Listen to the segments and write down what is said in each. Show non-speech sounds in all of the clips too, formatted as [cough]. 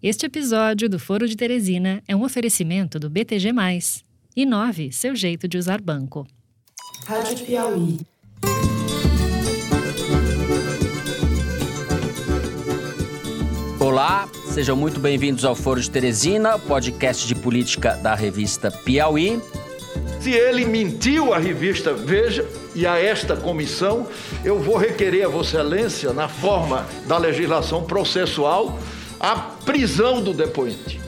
Este episódio do Foro de Teresina é um oferecimento do BTG+. Inove seu jeito de usar banco. Rádio Piauí. Olá, sejam muito bem-vindos ao Foro de Teresina, podcast de política da revista Piauí. Se ele mentiu à revista Veja e a esta comissão, eu vou requerer a Vossa Excelência, na forma da legislação processual, a prisão do depoente.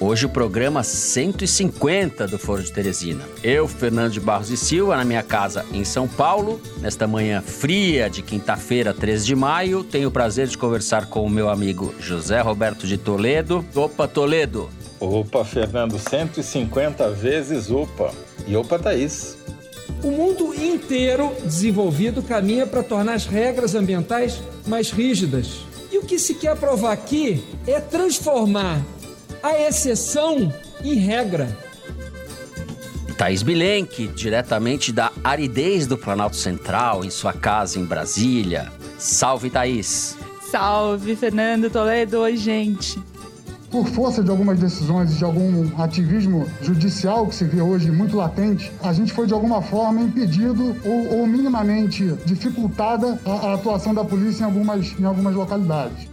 Hoje o programa 150 do Foro de Teresina. Eu, Fernando de Barros e Silva, na minha casa em São Paulo, nesta manhã fria de quinta-feira, 13 de maio, tenho o prazer de conversar com o meu amigo José Roberto de Toledo. Opa, Toledo! Opa, Fernando, 150 vezes opa. E opa, Thaís. O mundo inteiro desenvolvido caminha para tornar as regras ambientais mais rígidas. E o que se quer provar aqui é transformar a exceção em regra. Thaís Bilenque, diretamente da aridez do Planalto Central, em sua casa em Brasília. Salve, Thaís! Salve, Fernando Toledo! Oi, gente! Por força de algumas decisões e de algum ativismo judicial que se vê hoje muito latente, a gente foi de alguma forma impedido ou, ou minimamente dificultada a, a, atuação da polícia em algumas, em algumas localidades.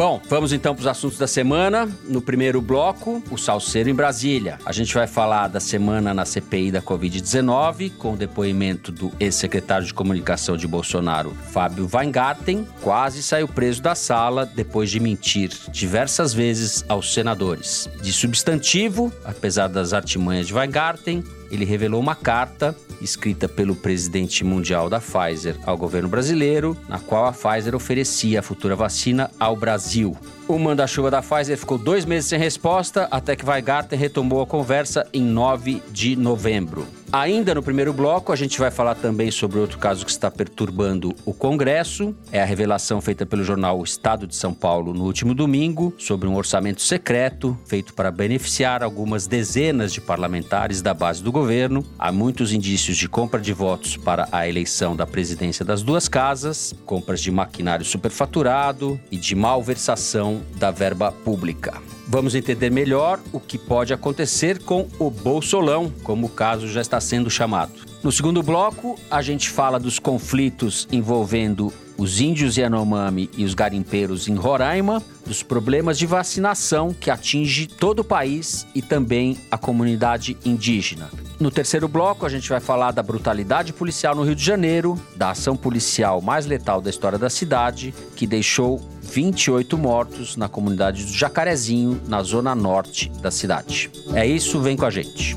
Bom, vamos então para os assuntos da semana. No primeiro bloco, o Salseiro em Brasília. A gente vai falar da semana na CPI da Covid-19, com o depoimento do ex-secretário de comunicação de Bolsonaro, Fábio Weingarten. Quase saiu preso da sala depois de mentir diversas vezes aos senadores. De substantivo, apesar das artimanhas de Weingarten, ele revelou uma carta escrita pelo presidente mundial da Pfizer ao governo brasileiro, na qual a Pfizer oferecia a futura vacina ao Brasil. O manda-chuva da Pfizer ficou dois meses sem resposta, até que Weigarten retomou a conversa em 9 de novembro. Ainda no primeiro bloco, a gente vai falar também sobre outro caso que está perturbando o Congresso. É a revelação feita pelo jornal Estado de São Paulo no último domingo sobre um orçamento secreto feito para beneficiar algumas dezenas de parlamentares da base do governo. Há muitos indícios de compra de votos para a eleição da presidência das duas casas, compras de maquinário superfaturado e de malversação da verba pública. Vamos entender melhor o que pode acontecer com o Bolsolão, como o caso já está sendo chamado. No segundo bloco, a gente fala dos conflitos envolvendo os índios Yanomami e os garimpeiros em Roraima, dos problemas de vacinação que atinge todo o país e também a comunidade indígena. No terceiro bloco, a gente vai falar da brutalidade policial no Rio de Janeiro, da ação policial mais letal da história da cidade, que deixou 28 mortos na comunidade do Jacarezinho, na zona norte da cidade. É isso, vem com a gente.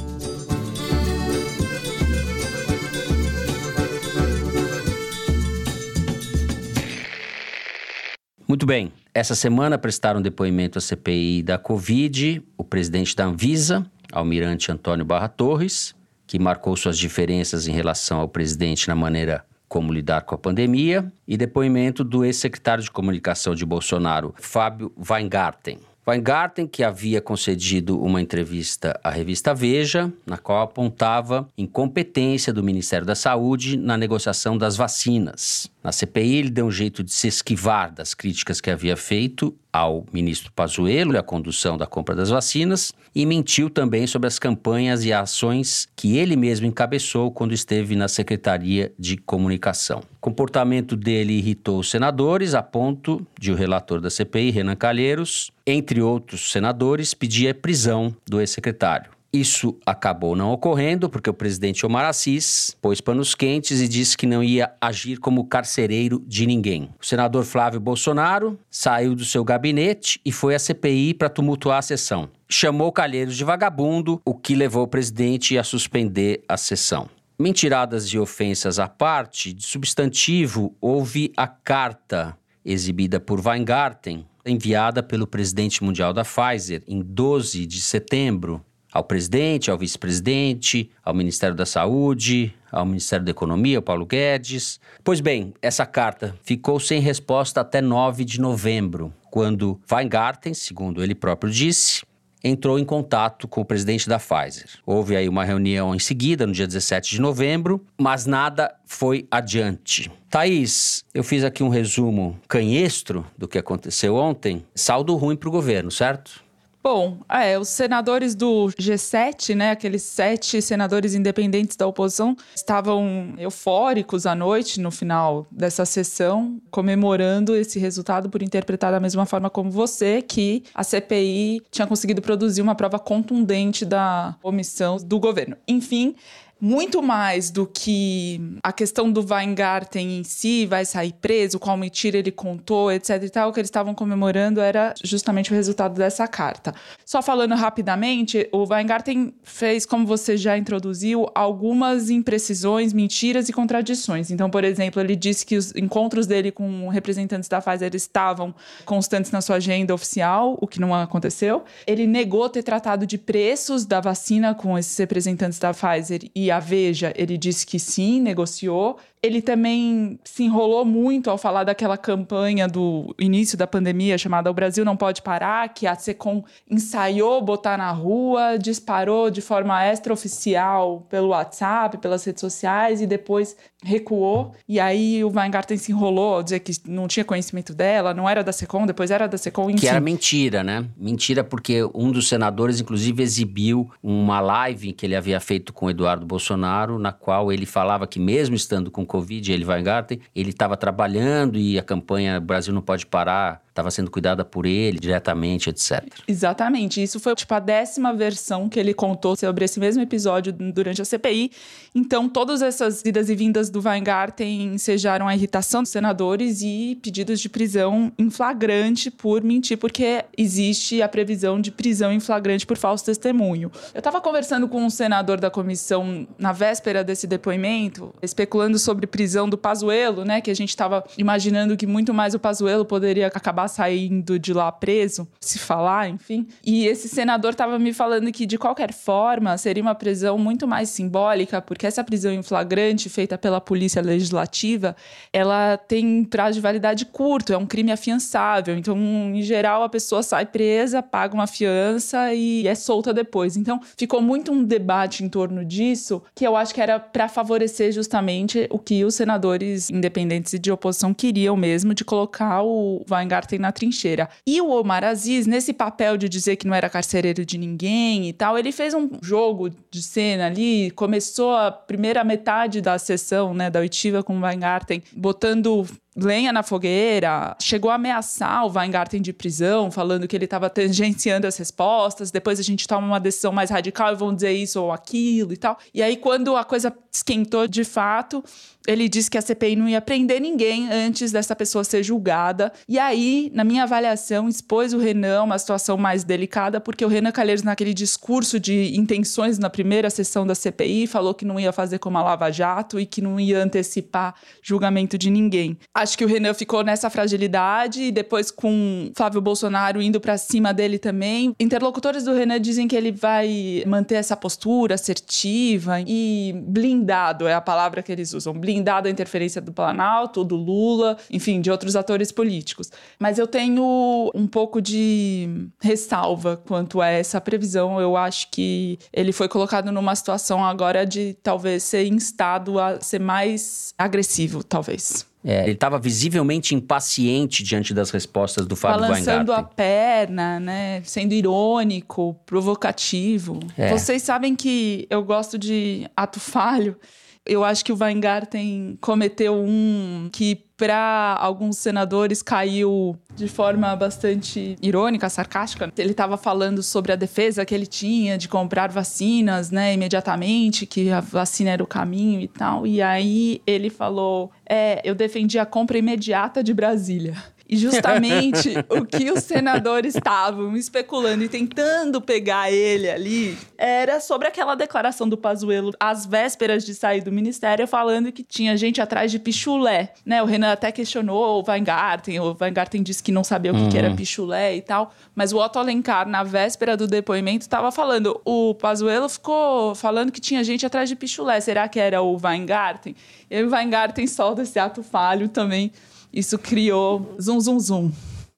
Muito bem. Essa semana prestaram depoimento à CPI da Covid o presidente da Anvisa, Almirante Antônio Barra Torres, que marcou suas diferenças em relação ao presidente na maneira como lidar com a pandemia, e depoimento do ex-secretário de comunicação de Bolsonaro, Fábio Weingarten. Weingarten, que havia concedido uma entrevista à revista Veja, na qual apontava incompetência do Ministério da Saúde na negociação das vacinas. Na CPI, ele deu um jeito de se esquivar das críticas que havia feito ao ministro Pazuello e à condução da compra das vacinas e mentiu também sobre as campanhas e ações que ele mesmo encabeçou quando esteve na Secretaria de Comunicação. O comportamento dele irritou os senadores a ponto de o relator da CPI, Renan Calheiros, entre outros senadores, pedir a prisão do ex-secretário. Isso acabou não ocorrendo porque o presidente Omar Assis pôs panos quentes e disse que não ia agir como carcereiro de ninguém. O senador Flávio Bolsonaro saiu do seu gabinete e foi à CPI para tumultuar a sessão. Chamou Calheiros de vagabundo, o que levou o presidente a suspender a sessão. Mentiradas e ofensas à parte, de substantivo, houve a carta exibida por Weingarten, enviada pelo presidente mundial da Pfizer em 12 de setembro ao presidente, ao vice-presidente, ao Ministério da Saúde, ao Ministério da Economia, ao Paulo Guedes. Pois bem, essa carta ficou sem resposta até 9 de novembro, quando Weingarten, segundo ele próprio disse, entrou em contato com o presidente da Pfizer. Houve aí uma reunião em seguida, no dia 17 de novembro, mas nada foi adiante. Thaís, eu fiz aqui um resumo canhestro do que aconteceu ontem. Saldo ruim para o governo, certo? Bom, é, os senadores do G7, né, aqueles sete senadores independentes da oposição, estavam eufóricos à noite no final dessa sessão, comemorando esse resultado por interpretar da mesma forma como você, que a CPI tinha conseguido produzir uma prova contundente da omissão do governo. Enfim, muito mais do que a questão do Weingarten em si, vai sair preso, qual mentira ele contou, etc e tal, o que eles estavam comemorando era justamente o resultado dessa carta. Só falando rapidamente, o Weingarten fez, como você já introduziu, algumas imprecisões, mentiras e contradições. Então, por exemplo, ele disse que os encontros dele com representantes da Pfizer estavam constantes na sua agenda oficial, o que não aconteceu. Ele negou ter tratado de preços da vacina com esses representantes da Pfizer e a Veja, ele disse que sim, negociou. Ele também se enrolou muito ao falar daquela campanha do início da pandemia chamada O Brasil Não Pode Parar, que a SECOM ensaiou botar na rua, disparou de forma extraoficial pelo WhatsApp, pelas redes sociais e depois recuou. E aí o Weingarten se enrolou ao dizer que não tinha conhecimento dela, não era da SECOM, depois era da SECOM, enfim. Que era mentira, né? Mentira porque um dos senadores, inclusive, exibiu uma live que ele havia feito com o Eduardo Bolsonaro, na qual ele falava que mesmo estando com Covid, ele Weingarten, ele estava trabalhando e a campanha Brasil não pode parar estava sendo cuidada por ele diretamente, etc. Exatamente. Isso foi tipo a décima versão que ele contou sobre esse mesmo episódio durante a CPI. Então, todas essas idas e vindas do Weingarten ensejaram a irritação dos senadores e pedidos de prisão em flagrante por mentir, porque existe a previsão de prisão em flagrante por falso testemunho. Eu estava conversando com um senador da comissão na véspera desse depoimento, especulando sobre prisão do Pazuello, né, que a gente estava imaginando que muito mais o Pazuello poderia acabar acabar saindo de lá preso, se falar, enfim. E esse senador estava me falando que, de qualquer forma, seria uma prisão muito mais simbólica, porque essa prisão em flagrante, feita pela Polícia Legislativa, ela tem prazo de validade curto, é um crime afiançável. Então, em geral, a pessoa sai presa, paga uma fiança e é solta depois. Então, ficou muito um debate em torno disso, que eu acho que era para favorecer justamente o que os senadores independentes e de oposição queriam mesmo, de colocar o Weingarten na trincheira. E o Omar Aziz, nesse papel de dizer que não era carcereiro de ninguém e tal, ele fez um jogo de cena ali, começou a primeira metade da sessão, né, da oitiva com o Weingarten, botando lenha na fogueira, chegou a ameaçar o Weingarten de prisão, falando que ele estava tangenciando as respostas, depois a gente toma uma decisão mais radical e vão dizer isso ou aquilo e tal. E aí, quando a coisa esquentou de fato, ele disse que a CPI não ia prender ninguém antes dessa pessoa ser julgada. E aí, na minha avaliação, expôs o Renan uma situação mais delicada, porque o Renan Calheiros, naquele discurso de intenções na primeira sessão da CPI, falou que não ia fazer como a Lava Jato e que não ia antecipar julgamento de ninguém. Acho que o Renan ficou nessa fragilidade e depois com Flávio Bolsonaro indo para cima dele também. Interlocutores do Renan dizem que ele vai manter essa postura assertiva e blindado é a palavra que eles usam. Blindado a interferência do Planalto, do Lula, enfim, de outros atores políticos. Mas eu tenho um pouco de ressalva quanto a essa previsão. Eu acho que ele foi colocado numa situação agora de talvez ser instado a ser mais agressivo, talvez. É, ele estava visivelmente impaciente diante das respostas do Fábio Balançando Weingarten. a perna, né? Sendo irônico, provocativo. É. Vocês sabem que eu gosto de ato falho. Eu acho que o Weingarten cometeu um que para alguns senadores caiu de forma bastante irônica, sarcástica. Ele estava falando sobre a defesa que ele tinha de comprar vacinas, né, imediatamente, que a vacina era o caminho e tal. E aí ele falou: "É, eu defendi a compra imediata de Brasília". E justamente o que os senadores estavam especulando e tentando pegar ele ali era sobre aquela declaração do Pazuello às vésperas de sair do ministério, falando que tinha gente atrás de pichulé. Né? O Renan até questionou o Weingarten, o Weingarten disse que não sabia o que, que era pichulé e tal, mas o Otto Alencar, na véspera do depoimento, estava falando. O Pazuello ficou falando que tinha gente atrás de pichulé. Será que era o Weingarten? E o Weingarten solta esse ato falho também isso criou zum, zum, zum.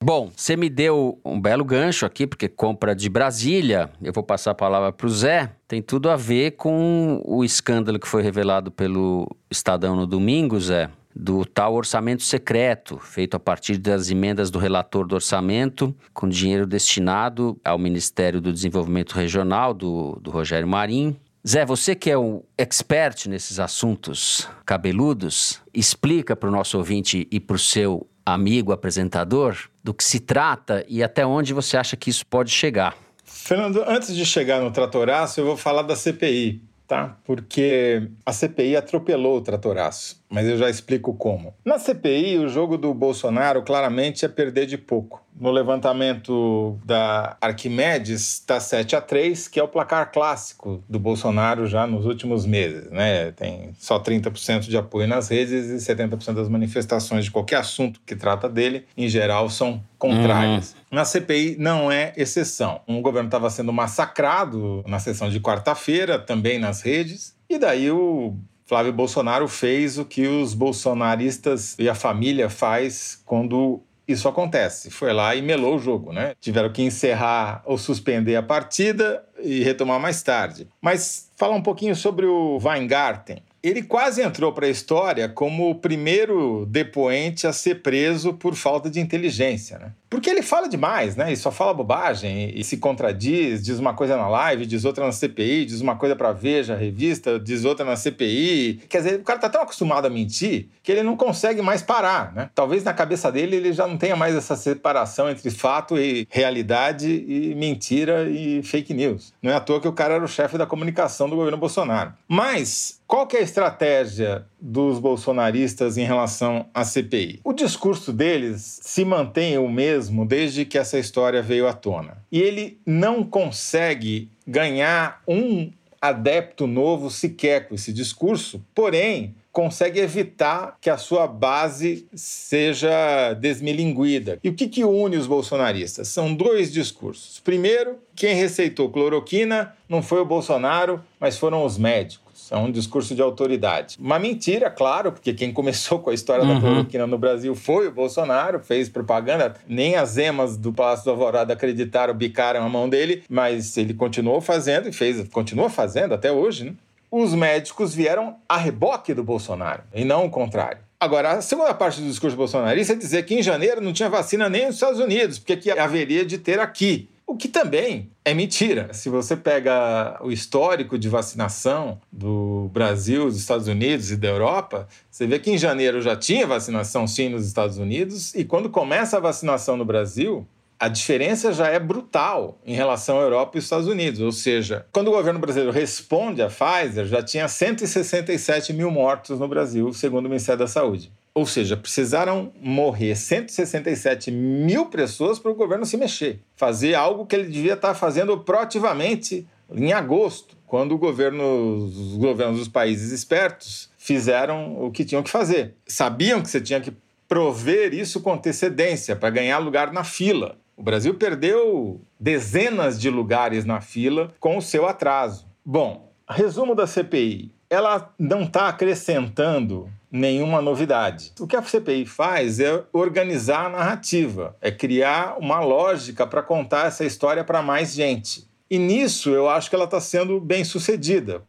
Bom, você me deu um belo gancho aqui, porque compra de Brasília. Eu vou passar a palavra para o Zé. Tem tudo a ver com o escândalo que foi revelado pelo Estadão no domingo, Zé, do tal orçamento secreto, feito a partir das emendas do relator do orçamento, com dinheiro destinado ao Ministério do Desenvolvimento Regional, do, do Rogério Marinho. Zé, você que é um expert nesses assuntos cabeludos, explica para o nosso ouvinte e para o seu amigo apresentador do que se trata e até onde você acha que isso pode chegar. Fernando, antes de chegar no tratoraço, eu vou falar da CPI, tá? Porque a CPI atropelou o tratoraço, mas eu já explico como. Na CPI, o jogo do Bolsonaro claramente é perder de pouco no levantamento da Arquimedes está 7 a 3, que é o placar clássico do Bolsonaro já nos últimos meses. Né? Tem só 30% de apoio nas redes e 70% das manifestações de qualquer assunto que trata dele, em geral, são contrárias. Uhum. Na CPI não é exceção. Um governo estava sendo massacrado na sessão de quarta-feira, também nas redes, e daí o Flávio Bolsonaro fez o que os bolsonaristas e a família faz quando isso acontece. Foi lá e melou o jogo, né? Tiveram que encerrar ou suspender a partida e retomar mais tarde. Mas falar um pouquinho sobre o Weingarten ele quase entrou para a história como o primeiro depoente a ser preso por falta de inteligência, né? Porque ele fala demais, né? E só fala bobagem e, se contradiz, diz uma coisa na live, diz outra na CPI, diz uma coisa para Veja, revista, diz outra na CPI. Quer dizer, o cara tá tão acostumado a mentir que ele não consegue mais parar, né? Talvez na cabeça dele ele já não tenha mais essa separação entre fato e realidade e mentira e fake news. Não é à toa que o cara era o chefe da comunicação do governo Bolsonaro. Mas qual que é a estratégia dos bolsonaristas em relação à CPI? O discurso deles se mantém o mesmo desde que essa história veio à tona. E ele não consegue ganhar um adepto novo sequer com esse discurso, porém consegue evitar que a sua base seja desmilinguida. E o que, que une os bolsonaristas? São dois discursos. Primeiro, quem receitou cloroquina não foi o Bolsonaro, mas foram os médicos é um discurso de autoridade. Uma mentira, claro, porque quem começou com a história uhum. da cloroquina no Brasil foi o Bolsonaro, fez propaganda. Nem as emas do Palácio do Alvorada acreditaram, bicaram a mão dele, mas ele continuou fazendo e fez, continua fazendo até hoje, né? Os médicos vieram a reboque do Bolsonaro e não o contrário. Agora, a segunda parte do discurso bolsonarista é dizer que em janeiro não tinha vacina nem nos Estados Unidos, porque que haveria de ter aqui. O que também é mentira. Se você pega o histórico de vacinação do Brasil, dos Estados Unidos e da Europa, você vê que em janeiro já tinha vacinação sim nos Estados Unidos, e quando começa a vacinação no Brasil, a diferença já é brutal em relação à Europa e os Estados Unidos. Ou seja, quando o governo brasileiro responde à Pfizer, já tinha 167 mil mortos no Brasil, segundo o Ministério da Saúde. Ou seja, precisaram morrer 167 mil pessoas para o governo se mexer, fazer algo que ele devia estar fazendo proativamente em agosto, quando governo, os governos dos países espertos fizeram o que tinham que fazer. Sabiam que você tinha que prover isso com antecedência para ganhar lugar na fila. O Brasil perdeu dezenas de lugares na fila com o seu atraso. Bom, resumo da CPI. Ela não está acrescentando nenhuma novidade. O que a CPI faz é organizar a narrativa, é criar uma lógica para contar essa história para mais gente. E nisso eu acho que ela está sendo bem sucedida.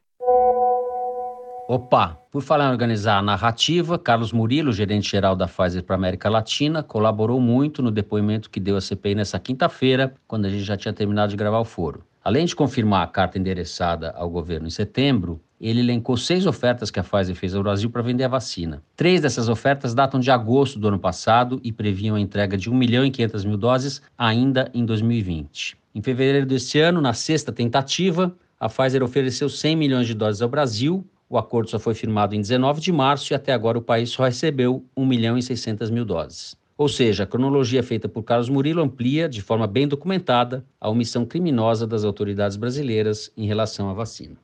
Opa, por falar em organizar a narrativa, Carlos Murilo, gerente-geral da Pfizer para a América Latina, colaborou muito no depoimento que deu à CPI nessa quinta-feira, quando a gente já tinha terminado de gravar o foro. Além de confirmar a carta endereçada ao governo em setembro, ele elencou seis ofertas que a Pfizer fez ao Brasil para vender a vacina. Três dessas ofertas datam de agosto do ano passado e previam a entrega de 1 milhão e 500 mil doses ainda em 2020. Em fevereiro deste ano, na sexta tentativa, a Pfizer ofereceu 100 milhões de doses ao Brasil. O acordo só foi firmado em 19 de março e até agora o país só recebeu 1 milhão e 600 mil doses. Ou seja, a cronologia feita por Carlos Murilo amplia, de forma bem documentada, a omissão criminosa das autoridades brasileiras em relação à vacina.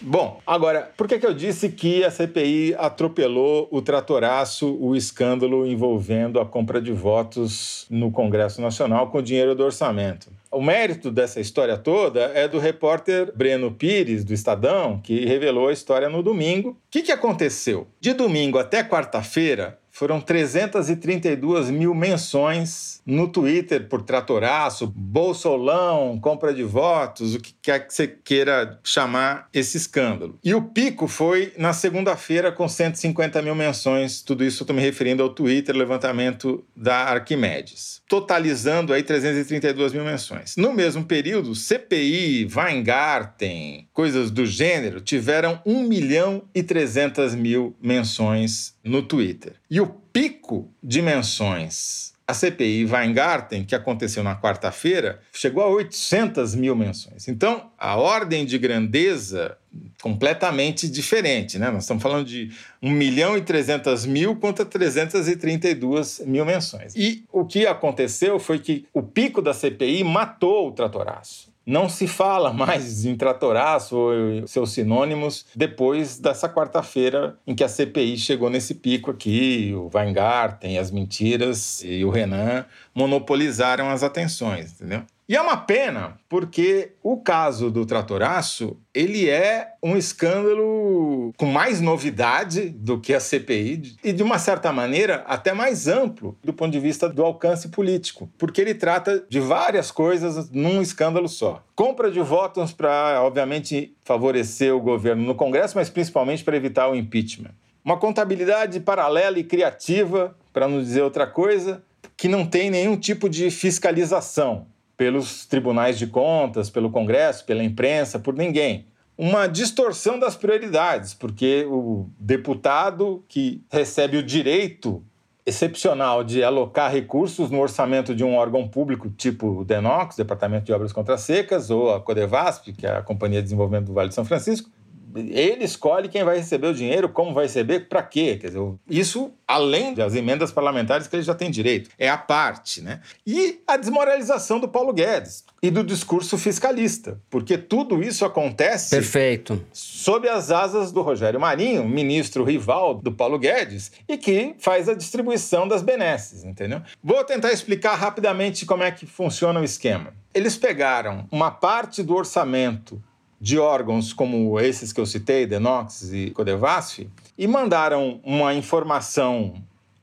Bom, agora, por que, que eu disse que a CPI atropelou o tratoraço, o escândalo envolvendo a compra de votos no Congresso Nacional com dinheiro do orçamento? O mérito dessa história toda é do repórter Breno Pires, do Estadão, que revelou a história no domingo. O que, que aconteceu? De domingo até quarta-feira, foram 332 mil menções no Twitter por tratoraço, bolsolão, compra de votos, o que quer que você queira chamar esse escândalo. E o pico foi na segunda-feira com 150 mil menções, tudo isso estou me referindo ao Twitter, levantamento da Arquimedes, totalizando aí 332 mil menções. No mesmo período, CPI, Weingarten, coisas do gênero, tiveram 1 milhão e 300 mil menções no Twitter. E o pico de menções a CPI Weingarten, que aconteceu na quarta-feira, chegou a 800 mil menções. Então, a ordem de grandeza completamente diferente, né? Nós estamos falando de 1 milhão e 300 mil contra 332 mil menções. E o que aconteceu foi que o pico da CPI matou o tratoraço. Não se fala mais em tratoraço ou seus sinônimos depois dessa quarta-feira em que a CPI chegou nesse pico aqui, o Weingarten, as mentiras e o Renan monopolizaram as atenções, entendeu? E é uma pena, porque o caso do tratoraço, ele é um escândalo com mais novidade do que a CPI e de uma certa maneira até mais amplo do ponto de vista do alcance político, porque ele trata de várias coisas num escândalo só. Compra de votos para, obviamente, favorecer o governo no Congresso, mas principalmente para evitar o impeachment. Uma contabilidade paralela e criativa, para não dizer outra coisa, que não tem nenhum tipo de fiscalização pelos tribunais de contas, pelo Congresso, pela imprensa, por ninguém. Uma distorção das prioridades, porque o deputado que recebe o direito excepcional de alocar recursos no orçamento de um órgão público, tipo o DENOX, Departamento de Obras Contra Secas, ou a Codevasp, que é a Companhia de Desenvolvimento do Vale de São Francisco, ele escolhe quem vai receber o dinheiro, como vai receber, para quê. Quer dizer, isso além das emendas parlamentares que ele já tem direito. É a parte, né? E a desmoralização do Paulo Guedes e do discurso fiscalista, porque tudo isso acontece Perfeito. sob as asas do Rogério Marinho, ministro rival do Paulo Guedes, e que faz a distribuição das benesses, entendeu? Vou tentar explicar rapidamente como é que funciona o esquema. Eles pegaram uma parte do orçamento de órgãos como esses que eu citei, Denox e Codevasf, e mandaram uma informação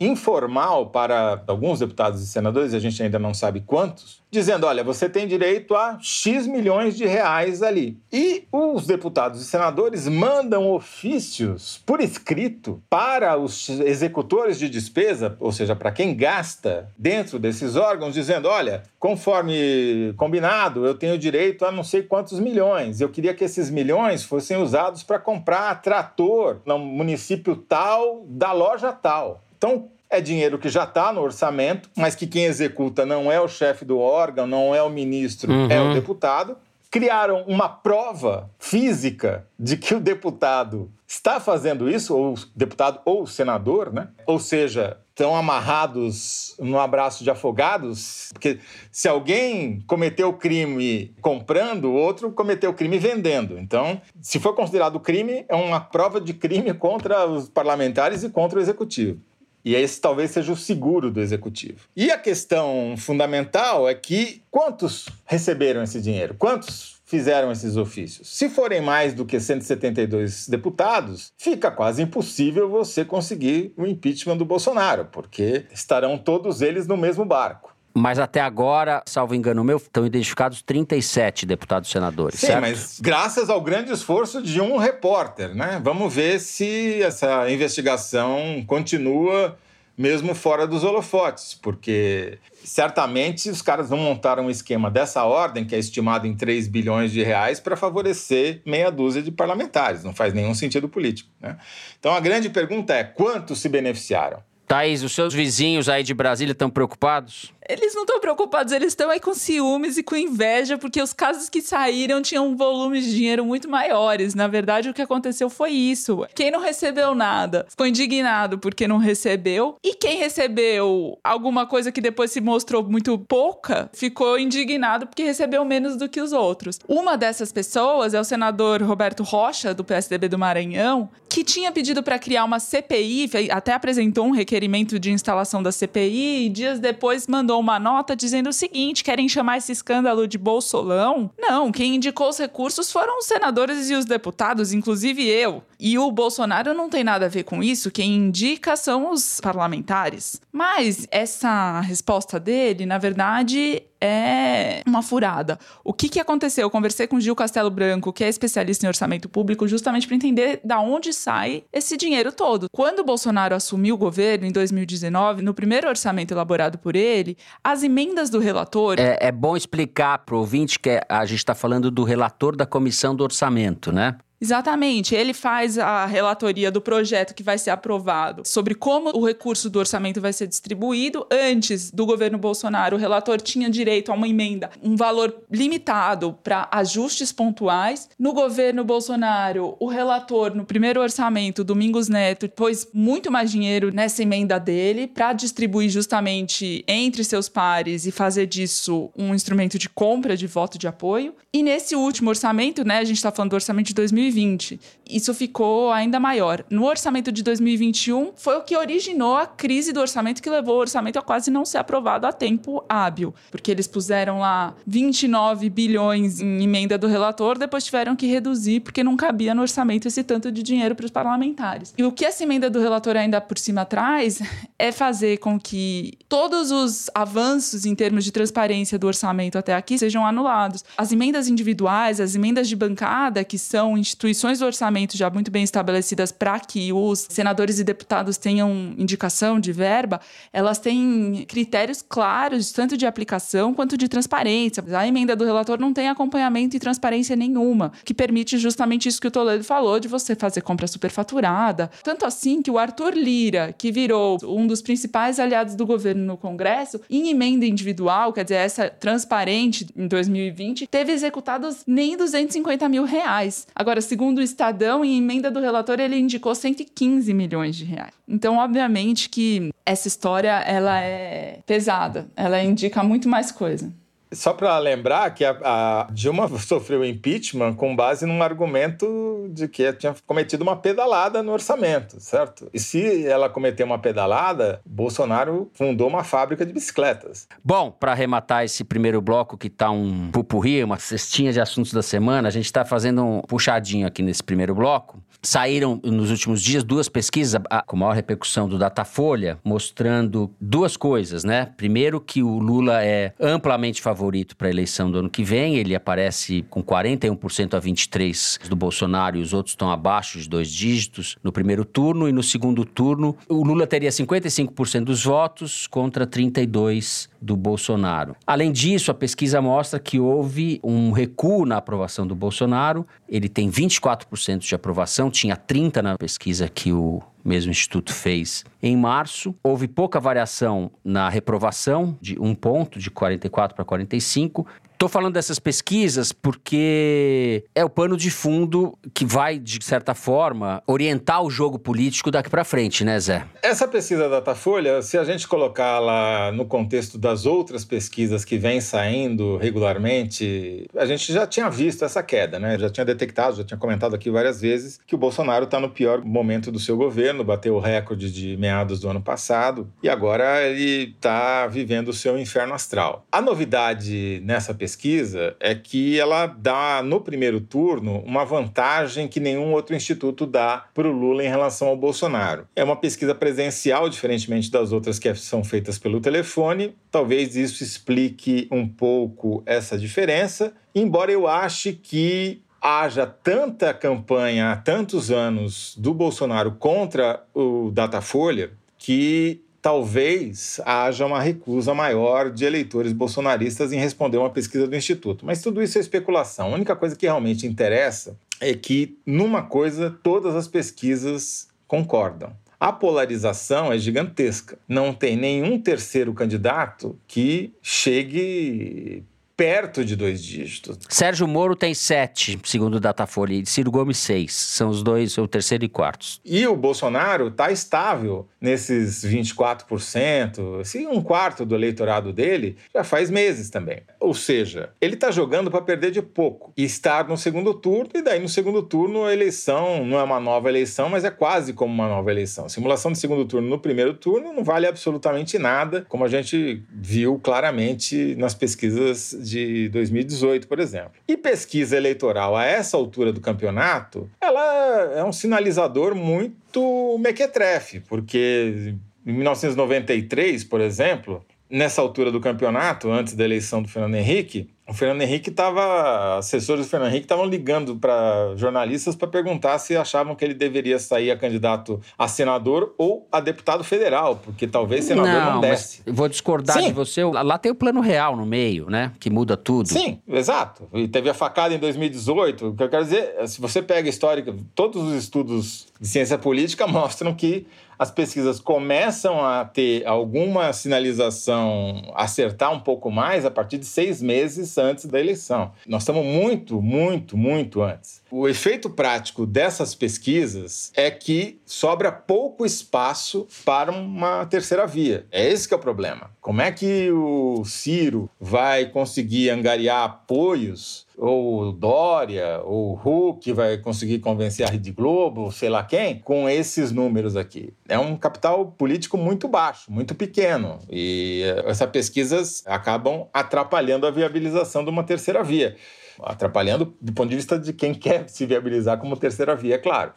informal para alguns deputados e senadores, a gente ainda não sabe quantos, dizendo: olha, você tem direito a X milhões de reais ali. E os deputados e senadores mandam ofícios por escrito para os executores de despesa, ou seja, para quem gasta dentro desses órgãos, dizendo: olha, conforme combinado, eu tenho direito a não sei quantos milhões. Eu queria que esses milhões fossem usados para comprar trator no município tal, da loja tal. Então, é dinheiro que já está no orçamento, mas que quem executa não é o chefe do órgão, não é o ministro, uhum. é o deputado. Criaram uma prova física de que o deputado está fazendo isso, ou deputado ou senador, né? Ou seja, estão amarrados no abraço de afogados, porque se alguém cometeu o crime comprando, o outro cometeu o crime vendendo. Então, se for considerado crime, é uma prova de crime contra os parlamentares e contra o executivo. E esse talvez seja o seguro do executivo. E a questão fundamental é que quantos receberam esse dinheiro? Quantos fizeram esses ofícios? Se forem mais do que 172 deputados, fica quase impossível você conseguir o impeachment do Bolsonaro, porque estarão todos eles no mesmo barco. Mas até agora, salvo engano meu, estão identificados 37 deputados senadores. Sim, certo? mas graças ao grande esforço de um repórter, né? Vamos ver se essa investigação continua mesmo fora dos holofotes, porque certamente os caras vão montar um esquema dessa ordem, que é estimado em 3 bilhões de reais, para favorecer meia dúzia de parlamentares. Não faz nenhum sentido político. Né? Então a grande pergunta é: quantos se beneficiaram? Thaís, os seus vizinhos aí de Brasília estão preocupados? Eles não estão preocupados, eles estão aí com ciúmes e com inveja, porque os casos que saíram tinham volumes de dinheiro muito maiores. Na verdade, o que aconteceu foi isso. Quem não recebeu nada ficou indignado porque não recebeu, e quem recebeu alguma coisa que depois se mostrou muito pouca ficou indignado porque recebeu menos do que os outros. Uma dessas pessoas é o senador Roberto Rocha, do PSDB do Maranhão, que tinha pedido para criar uma CPI, até apresentou um requerimento de instalação da CPI e dias depois mandou mandou uma nota dizendo o seguinte: querem chamar esse escândalo de Bolsolão? Não, quem indicou os recursos foram os senadores e os deputados, inclusive eu. E o Bolsonaro não tem nada a ver com isso, quem indica são os parlamentares. Mas essa resposta dele, na verdade, é uma furada. O que, que aconteceu? Eu conversei com Gil Castelo Branco, que é especialista em orçamento público, justamente para entender da onde sai esse dinheiro todo. Quando o Bolsonaro assumiu o governo em 2019, no primeiro orçamento elaborado por ele, as emendas do relator. É, é bom explicar para o ouvinte que a gente está falando do relator da comissão do orçamento, né? Exatamente. Ele faz a relatoria do projeto que vai ser aprovado sobre como o recurso do orçamento vai ser distribuído. Antes do governo Bolsonaro, o relator tinha direito a uma emenda, um valor limitado para ajustes pontuais. No governo Bolsonaro, o relator, no primeiro orçamento, Domingos Neto, pôs muito mais dinheiro nessa emenda dele para distribuir justamente entre seus pares e fazer disso um instrumento de compra de voto de apoio. E nesse último orçamento, né, a gente está falando do orçamento de 2020, 2020. Isso ficou ainda maior. No orçamento de 2021, foi o que originou a crise do orçamento que levou o orçamento a quase não ser aprovado a tempo hábil, porque eles puseram lá 29 bilhões em emenda do relator, depois tiveram que reduzir porque não cabia no orçamento esse tanto de dinheiro para os parlamentares. E o que essa emenda do relator ainda por cima traz é fazer com que todos os avanços em termos de transparência do orçamento até aqui sejam anulados. As emendas individuais, as emendas de bancada, que são institucionais instituições do orçamento já muito bem estabelecidas para que os senadores e deputados tenham indicação de verba, elas têm critérios claros, tanto de aplicação quanto de transparência. A emenda do relator não tem acompanhamento e transparência nenhuma, que permite justamente isso que o Toledo falou, de você fazer compra superfaturada. Tanto assim que o Arthur Lira, que virou um dos principais aliados do governo no Congresso, em emenda individual, quer dizer, essa transparente em 2020, teve executados nem 250 mil reais. Agora, segundo o Estadão, em emenda do relator, ele indicou 115 milhões de reais. Então, obviamente que essa história ela é pesada, ela indica muito mais coisa. Só para lembrar que a, a, Dilma sofreu impeachment com base num argumento de que tinha cometido uma pedalada no orçamento, certo? E se ela cometeu uma pedalada, Bolsonaro fundou uma fábrica de bicicletas. Bom, para arrematar esse primeiro bloco que tá um pupurri, uma cestinha de assuntos da semana, a gente está fazendo um puxadinho aqui nesse primeiro bloco. Saíram nos últimos dias duas pesquisas com maior repercussão do Datafolha, mostrando duas coisas, né? Primeiro, que o Lula é amplamente favorito para a eleição do ano que vem, ele aparece com 41% a 23% do Bolsonaro e os outros estão abaixo de dois dígitos no primeiro turno, e no segundo turno, o Lula teria 55% dos votos contra 32% do Bolsonaro. Além disso, a pesquisa mostra que houve um recuo na aprovação do Bolsonaro, ele tem 24% de aprovação tinha 30 na pesquisa que o mesmo instituto fez em março. Houve pouca variação na reprovação, de um ponto, de 44 para 45, Estou falando dessas pesquisas porque é o pano de fundo que vai, de certa forma, orientar o jogo político daqui para frente, né, Zé? Essa pesquisa da Datafolha, se a gente colocá-la no contexto das outras pesquisas que vêm saindo regularmente, a gente já tinha visto essa queda, né? Já tinha detectado, já tinha comentado aqui várias vezes que o Bolsonaro está no pior momento do seu governo, bateu o recorde de meados do ano passado e agora ele está vivendo o seu inferno astral. A novidade nessa pesquisa pesquisa é que ela dá, no primeiro turno, uma vantagem que nenhum outro instituto dá para o Lula em relação ao Bolsonaro. É uma pesquisa presencial, diferentemente das outras que são feitas pelo telefone. Talvez isso explique um pouco essa diferença, embora eu ache que haja tanta campanha há tantos anos do Bolsonaro contra o Datafolha que talvez haja uma recusa maior de eleitores bolsonaristas em responder uma pesquisa do Instituto. Mas tudo isso é especulação. A única coisa que realmente interessa é que, numa coisa, todas as pesquisas concordam. A polarização é gigantesca. Não tem nenhum terceiro candidato que chegue perto de dois dígitos. Sérgio Moro tem sete, segundo o Datafolha, e Ciro Gomes seis. São os dois, o terceiro e quartos. E o Bolsonaro está estável nesses 24%, se um quarto do eleitorado dele já faz meses também. Ou seja, ele está jogando para perder de pouco e estar no segundo turno, e daí no segundo turno a eleição não é uma nova eleição, mas é quase como uma nova eleição. Simulação de segundo turno no primeiro turno não vale absolutamente nada, como a gente viu claramente nas pesquisas de 2018, por exemplo. E pesquisa eleitoral a essa altura do campeonato, ela é um sinalizador muito mequetrefe, porque em 1993, por exemplo, nessa altura do campeonato, antes da eleição do Fernando Henrique, o Fernando Henrique estava. Assessores do Fernando Henrique estavam ligando para jornalistas para perguntar se achavam que ele deveria sair a candidato a senador ou a deputado federal, porque talvez senador não, não desse. vou discordar Sim. de você. Lá tem o plano real no meio, né? Que muda tudo. Sim, exato. E teve a facada em 2018. O que eu quero dizer, se você pega a história, todos os estudos de ciência política [laughs] mostram que as pesquisas começam a ter alguma sinalização, acertar um pouco mais a partir de seis meses antes da eleição. Nós estamos muito, muito, muito antes. O efeito prático dessas pesquisas é que sobra pouco espaço para uma terceira via. É esse que é o problema. Como é que o Ciro vai conseguir angariar apoios ou Dória, ou Huck vai conseguir convencer a Rede Globo, sei lá quem, com esses números aqui. É um capital político muito baixo, muito pequeno. E essas pesquisas acabam atrapalhando a viabilização de uma terceira via atrapalhando do ponto de vista de quem quer se viabilizar como terceira via, é claro.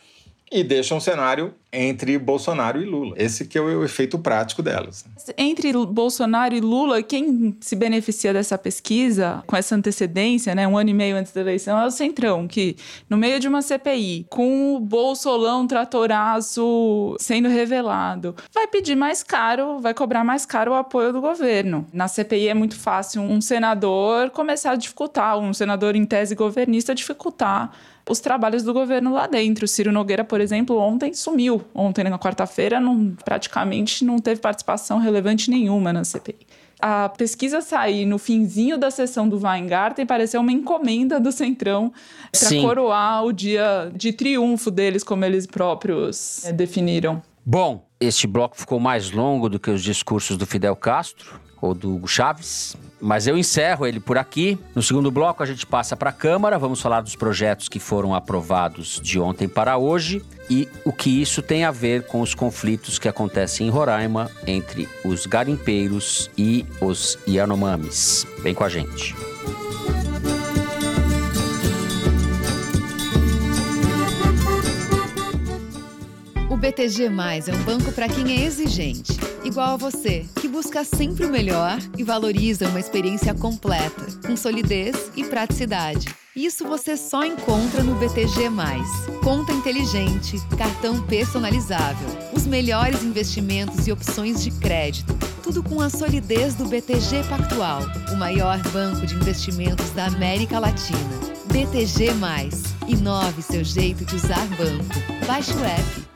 E deixa um cenário entre Bolsonaro e Lula. Esse que é o efeito prático delas. Entre Bolsonaro e Lula, quem se beneficia dessa pesquisa com essa antecedência, né, um ano e meio antes da eleição, é o Centrão, que no meio de uma CPI, com o Bolsolão tratoraço sendo revelado, vai pedir mais caro, vai cobrar mais caro o apoio do governo. Na CPI é muito fácil um senador começar a dificultar, um senador em tese governista dificultar os trabalhos do governo lá dentro. O Ciro Nogueira, por exemplo, ontem sumiu. Ontem, na quarta-feira, praticamente não teve participação relevante nenhuma na CPI. A pesquisa sair no finzinho da sessão do Weingarten pareceu uma encomenda do Centrão para coroar o dia de triunfo deles, como eles próprios é, definiram. Bom, este bloco ficou mais longo do que os discursos do Fidel Castro ou do Hugo Chaves. Mas eu encerro ele por aqui. No segundo bloco, a gente passa para a Câmara. Vamos falar dos projetos que foram aprovados de ontem para hoje e o que isso tem a ver com os conflitos que acontecem em Roraima entre os garimpeiros e os Yanomamis. Vem com a gente. O BTG é um banco para quem é exigente, igual a você, que busca sempre o melhor e valoriza uma experiência completa, com solidez e praticidade. Isso você só encontra no BTG. Conta inteligente, cartão personalizável, os melhores investimentos e opções de crédito. Tudo com a solidez do BTG Pactual, o maior banco de investimentos da América Latina. BTG. Inove seu jeito de usar banco. Baixe o app.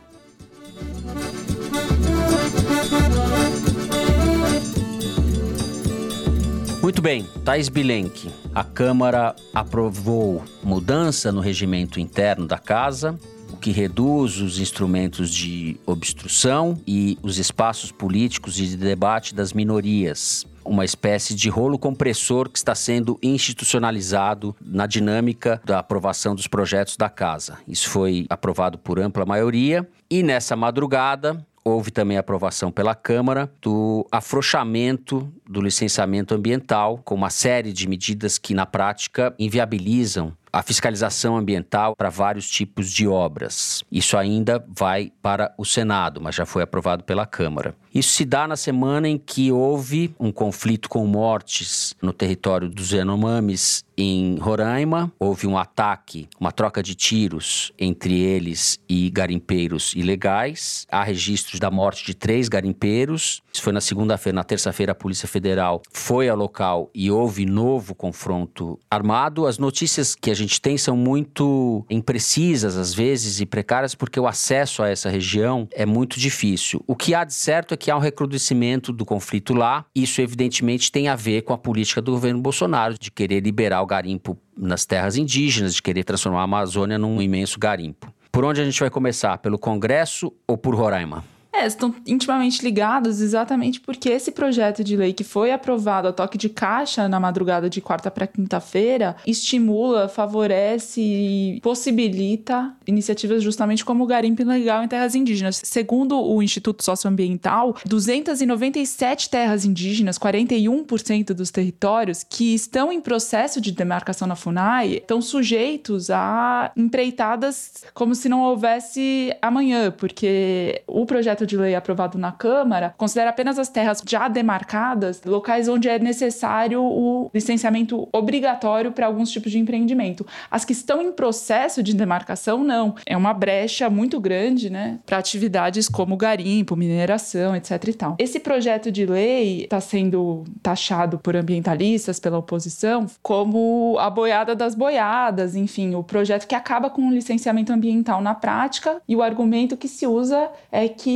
Muito bem, Thais Bilenque. A Câmara aprovou mudança no regimento interno da casa, o que reduz os instrumentos de obstrução e os espaços políticos e de debate das minorias. Uma espécie de rolo compressor que está sendo institucionalizado na dinâmica da aprovação dos projetos da casa. Isso foi aprovado por ampla maioria e nessa madrugada houve também aprovação pela Câmara do afrouxamento do licenciamento ambiental, com uma série de medidas que, na prática, inviabilizam a fiscalização ambiental para vários tipos de obras. Isso ainda vai para o Senado, mas já foi aprovado pela Câmara. Isso se dá na semana em que houve um conflito com mortes no território dos Yanomamis em Roraima. Houve um ataque, uma troca de tiros entre eles e garimpeiros ilegais. Há registros da morte de três garimpeiros. Isso foi na segunda-feira. Na terça-feira, a Polícia Federal foi ao local e houve novo confronto armado. As notícias que a gente tem são muito imprecisas, às vezes, e precárias, porque o acesso a essa região é muito difícil. O que há de certo é que há um recrudescimento do conflito lá. Isso, evidentemente, tem a ver com a política do governo Bolsonaro de querer liberar o garimpo nas terras indígenas, de querer transformar a Amazônia num imenso garimpo. Por onde a gente vai começar? Pelo Congresso ou por Roraima? É, estão intimamente ligados exatamente porque esse projeto de lei que foi aprovado a toque de caixa na madrugada de quarta para quinta-feira estimula, favorece e possibilita iniciativas justamente como o garimpo ilegal em terras indígenas. Segundo o Instituto Socioambiental, 297 terras indígenas, 41% dos territórios que estão em processo de demarcação na FUNAI, estão sujeitos a empreitadas como se não houvesse amanhã, porque o projeto de lei aprovado na Câmara considera apenas as terras já demarcadas locais onde é necessário o licenciamento obrigatório para alguns tipos de empreendimento. As que estão em processo de demarcação, não. É uma brecha muito grande, né, para atividades como garimpo, mineração, etc e tal. Esse projeto de lei está sendo taxado por ambientalistas, pela oposição, como a boiada das boiadas, enfim, o projeto que acaba com o licenciamento ambiental na prática e o argumento que se usa é que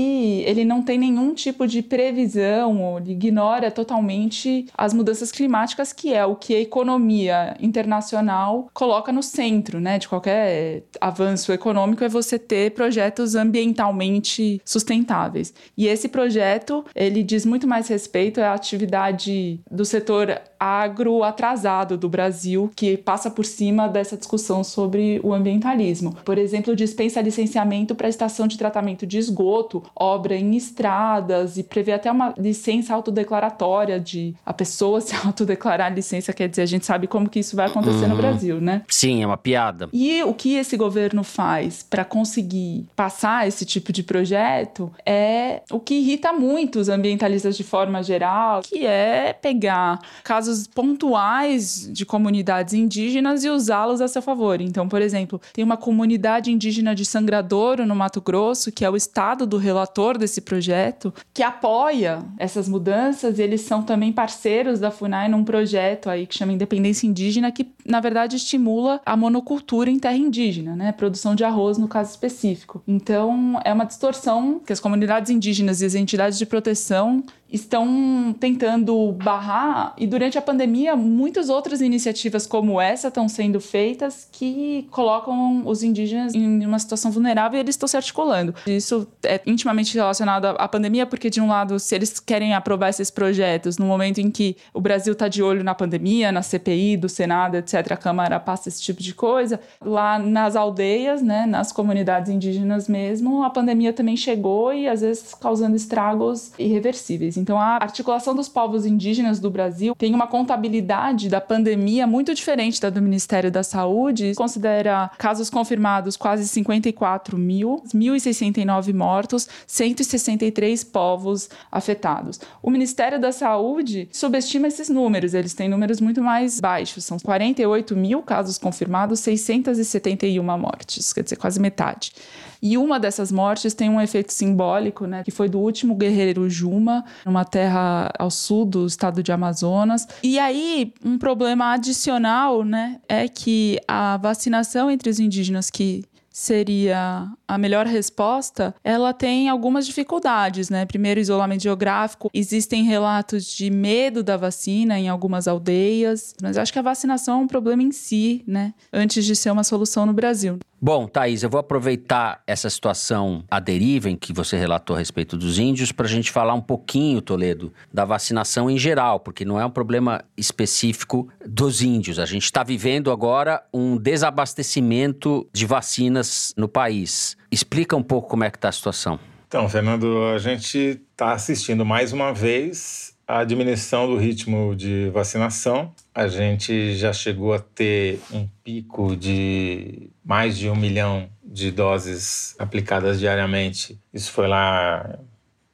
ele não tem nenhum tipo de previsão, ou ignora totalmente as mudanças climáticas, que é o que a economia internacional coloca no centro, né, de qualquer avanço econômico é você ter projetos ambientalmente sustentáveis. E esse projeto, ele diz muito mais respeito à atividade do setor agro atrasado do Brasil, que passa por cima dessa discussão sobre o ambientalismo. Por exemplo, dispensa licenciamento para estação de tratamento de esgoto, obra em estradas e prevê até uma licença autodeclaratória de a pessoa [laughs] se autodeclarar licença, quer dizer, a gente sabe como que isso vai acontecer uhum. no Brasil, né? Sim, é uma piada. E o que esse governo faz para conseguir passar esse tipo de projeto é o que irrita muito os ambientalistas de forma geral, que é pegar casos casos pontuais de comunidades indígenas e usá-los a seu favor. Então, por exemplo, tem uma comunidade indígena de Sangradouro, no Mato Grosso, que é o estado do relator desse projeto, que apoia essas mudanças. Eles são também parceiros da FUNAI num projeto aí que chama Independência Indígena, que na verdade estimula a monocultura em terra indígena, né? Produção de arroz no caso específico. Então, é uma distorção que as comunidades indígenas e as entidades de proteção estão tentando barrar e durante a pandemia muitas outras iniciativas como essa estão sendo feitas que colocam os indígenas em uma situação vulnerável e eles estão se articulando. Isso é intimamente relacionado à pandemia porque de um lado se eles querem aprovar esses projetos no momento em que o Brasil está de olho na pandemia, na CPI do Senado, etc, a Câmara passa esse tipo de coisa, lá nas aldeias, né, nas comunidades indígenas mesmo, a pandemia também chegou e às vezes causando estragos irreversíveis. Então, a articulação dos povos indígenas do Brasil tem uma contabilidade da pandemia muito diferente da do Ministério da Saúde. Considera casos confirmados quase 54 mil, 1.069 mortos, 163 povos afetados. O Ministério da Saúde subestima esses números, eles têm números muito mais baixos, são 48 mil casos confirmados, 671 mortes, quer dizer, quase metade. E uma dessas mortes tem um efeito simbólico, né, que foi do último guerreiro Juma, numa terra ao sul do estado de Amazonas. E aí, um problema adicional, né, é que a vacinação entre os indígenas que seria a melhor resposta, ela tem algumas dificuldades, né? Primeiro, isolamento geográfico. Existem relatos de medo da vacina em algumas aldeias, mas acho que a vacinação é um problema em si, né? Antes de ser uma solução no Brasil. Bom, Thaís, eu vou aproveitar essa situação à deriva em que você relatou a respeito dos índios para a gente falar um pouquinho, Toledo, da vacinação em geral, porque não é um problema específico dos índios. A gente está vivendo agora um desabastecimento de vacinas no país. Explica um pouco como é que está a situação. Então, Fernando, a gente está assistindo mais uma vez a diminuição do ritmo de vacinação. A gente já chegou a ter um pico de mais de um milhão de doses aplicadas diariamente. Isso foi lá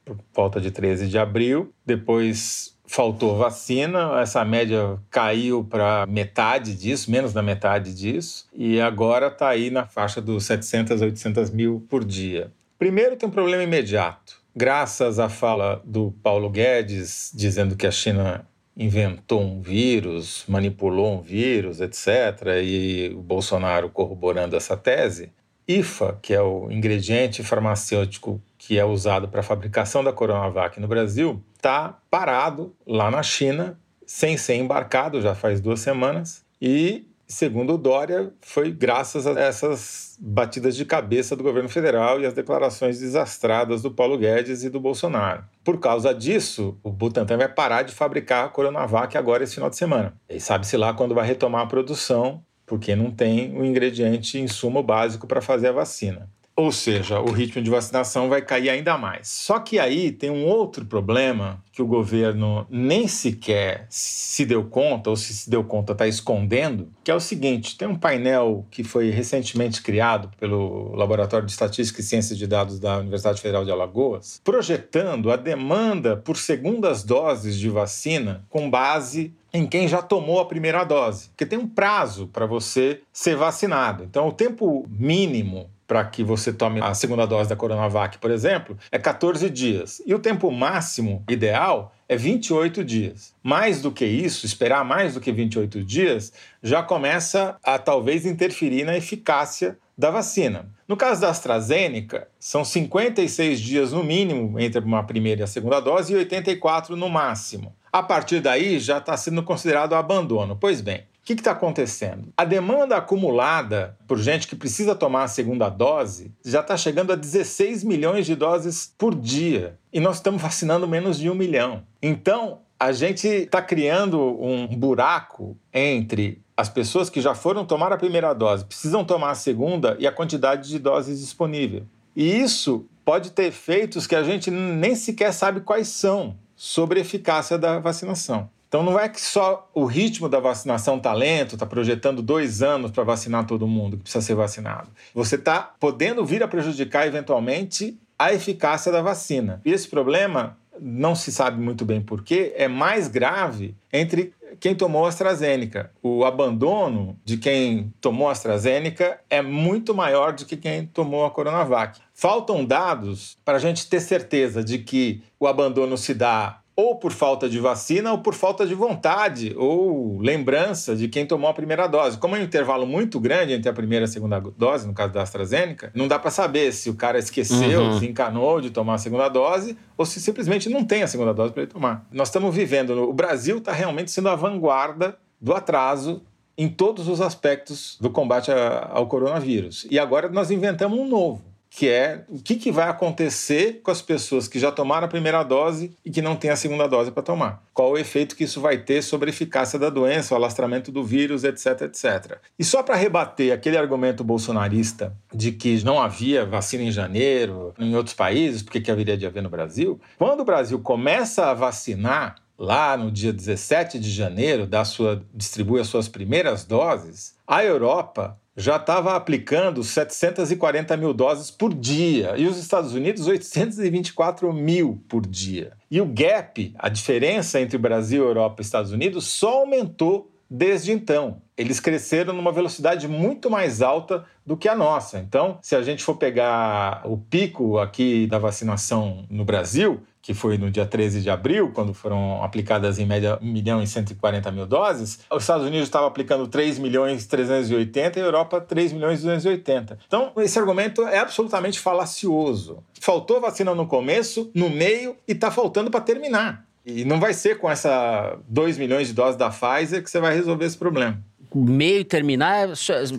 por volta de 13 de abril. Depois faltou vacina, essa média caiu para metade disso, menos da metade disso, e agora está aí na faixa dos 700 a 800 mil por dia. Primeiro, tem um problema imediato graças à fala do Paulo Guedes dizendo que a China inventou um vírus, manipulou um vírus, etc., e o Bolsonaro corroborando essa tese, IFA, que é o ingrediente farmacêutico que é usado para a fabricação da Coronavac no Brasil, está parado lá na China, sem ser embarcado, já faz duas semanas, e Segundo o Dória, foi graças a essas batidas de cabeça do governo federal e as declarações desastradas do Paulo Guedes e do Bolsonaro. Por causa disso, o Butantan vai parar de fabricar a Coronavac agora esse final de semana. E sabe-se lá quando vai retomar a produção, porque não tem o ingrediente insumo básico para fazer a vacina. Ou seja, o ritmo de vacinação vai cair ainda mais. Só que aí tem um outro problema que o governo nem sequer se deu conta, ou se se deu conta está escondendo, que é o seguinte: tem um painel que foi recentemente criado pelo Laboratório de Estatística e Ciências de Dados da Universidade Federal de Alagoas, projetando a demanda por segundas doses de vacina com base em quem já tomou a primeira dose, porque tem um prazo para você ser vacinado. Então, o tempo mínimo para que você tome a segunda dose da Coronavac, por exemplo, é 14 dias. E o tempo máximo ideal é 28 dias. Mais do que isso, esperar mais do que 28 dias, já começa a talvez interferir na eficácia da vacina. No caso da AstraZeneca, são 56 dias no mínimo entre uma primeira e a segunda dose e 84 no máximo. A partir daí já está sendo considerado abandono. Pois bem, que está acontecendo? A demanda acumulada por gente que precisa tomar a segunda dose já está chegando a 16 milhões de doses por dia. E nós estamos [laughs] vacinando menos de um milhão. Então, a gente está criando um buraco entre as pessoas que já foram tomar a primeira dose, precisam tomar a segunda e a quantidade de doses disponível. E isso pode ter efeitos que a gente nem sequer sabe quais são sobre a eficácia da vacinação. Então não é que só o ritmo da vacinação está lento, está projetando dois anos para vacinar todo mundo que precisa ser vacinado. Você está podendo vir a prejudicar eventualmente a eficácia da vacina. E esse problema não se sabe muito bem porquê, é mais grave entre quem tomou a AstraZeneca. O abandono de quem tomou a AstraZeneca é muito maior do que quem tomou a Coronavac. Faltam dados para a gente ter certeza de que o abandono se dá ou por falta de vacina ou por falta de vontade ou lembrança de quem tomou a primeira dose. Como é um intervalo muito grande entre a primeira e a segunda dose, no caso da AstraZeneca, não dá para saber se o cara esqueceu, uhum. se encanou de tomar a segunda dose ou se simplesmente não tem a segunda dose para ele tomar. Nós estamos vivendo, o Brasil está realmente sendo a vanguarda do atraso em todos os aspectos do combate ao coronavírus. E agora nós inventamos um novo que é o que, que vai acontecer com as pessoas que já tomaram a primeira dose e que não têm a segunda dose para tomar. Qual o efeito que isso vai ter sobre a eficácia da doença, o alastramento do vírus, etc, etc. E só para rebater aquele argumento bolsonarista de que não havia vacina em janeiro em outros países, porque que haveria de haver no Brasil? Quando o Brasil começa a vacinar, lá no dia 17 de janeiro, da sua, distribui as suas primeiras doses, a Europa já estava aplicando 740 mil doses por dia e os Estados Unidos 824 mil por dia. E o gap, a diferença entre Brasil, Europa e Estados Unidos, só aumentou desde então. Eles cresceram numa velocidade muito mais alta do que a nossa. Então, se a gente for pegar o pico aqui da vacinação no Brasil, que foi no dia 13 de abril, quando foram aplicadas em média 1 milhão e 140 mil doses, os Estados Unidos estavam aplicando 3 milhões e 380 e a Europa 3 milhões e 280. Então, esse argumento é absolutamente falacioso. Faltou vacina no começo, no meio e está faltando para terminar. E não vai ser com essa 2 milhões de doses da Pfizer que você vai resolver esse problema meio terminar é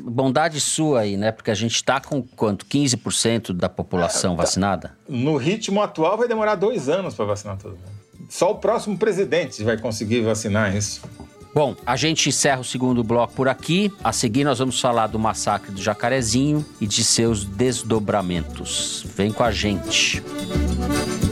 bondade sua aí, né? Porque a gente está com quanto? 15% da população é, tá. vacinada? No ritmo atual vai demorar dois anos para vacinar todo mundo. Só o próximo presidente vai conseguir vacinar isso. Bom, a gente encerra o segundo bloco por aqui. A seguir, nós vamos falar do massacre do Jacarezinho e de seus desdobramentos. Vem com a gente. Música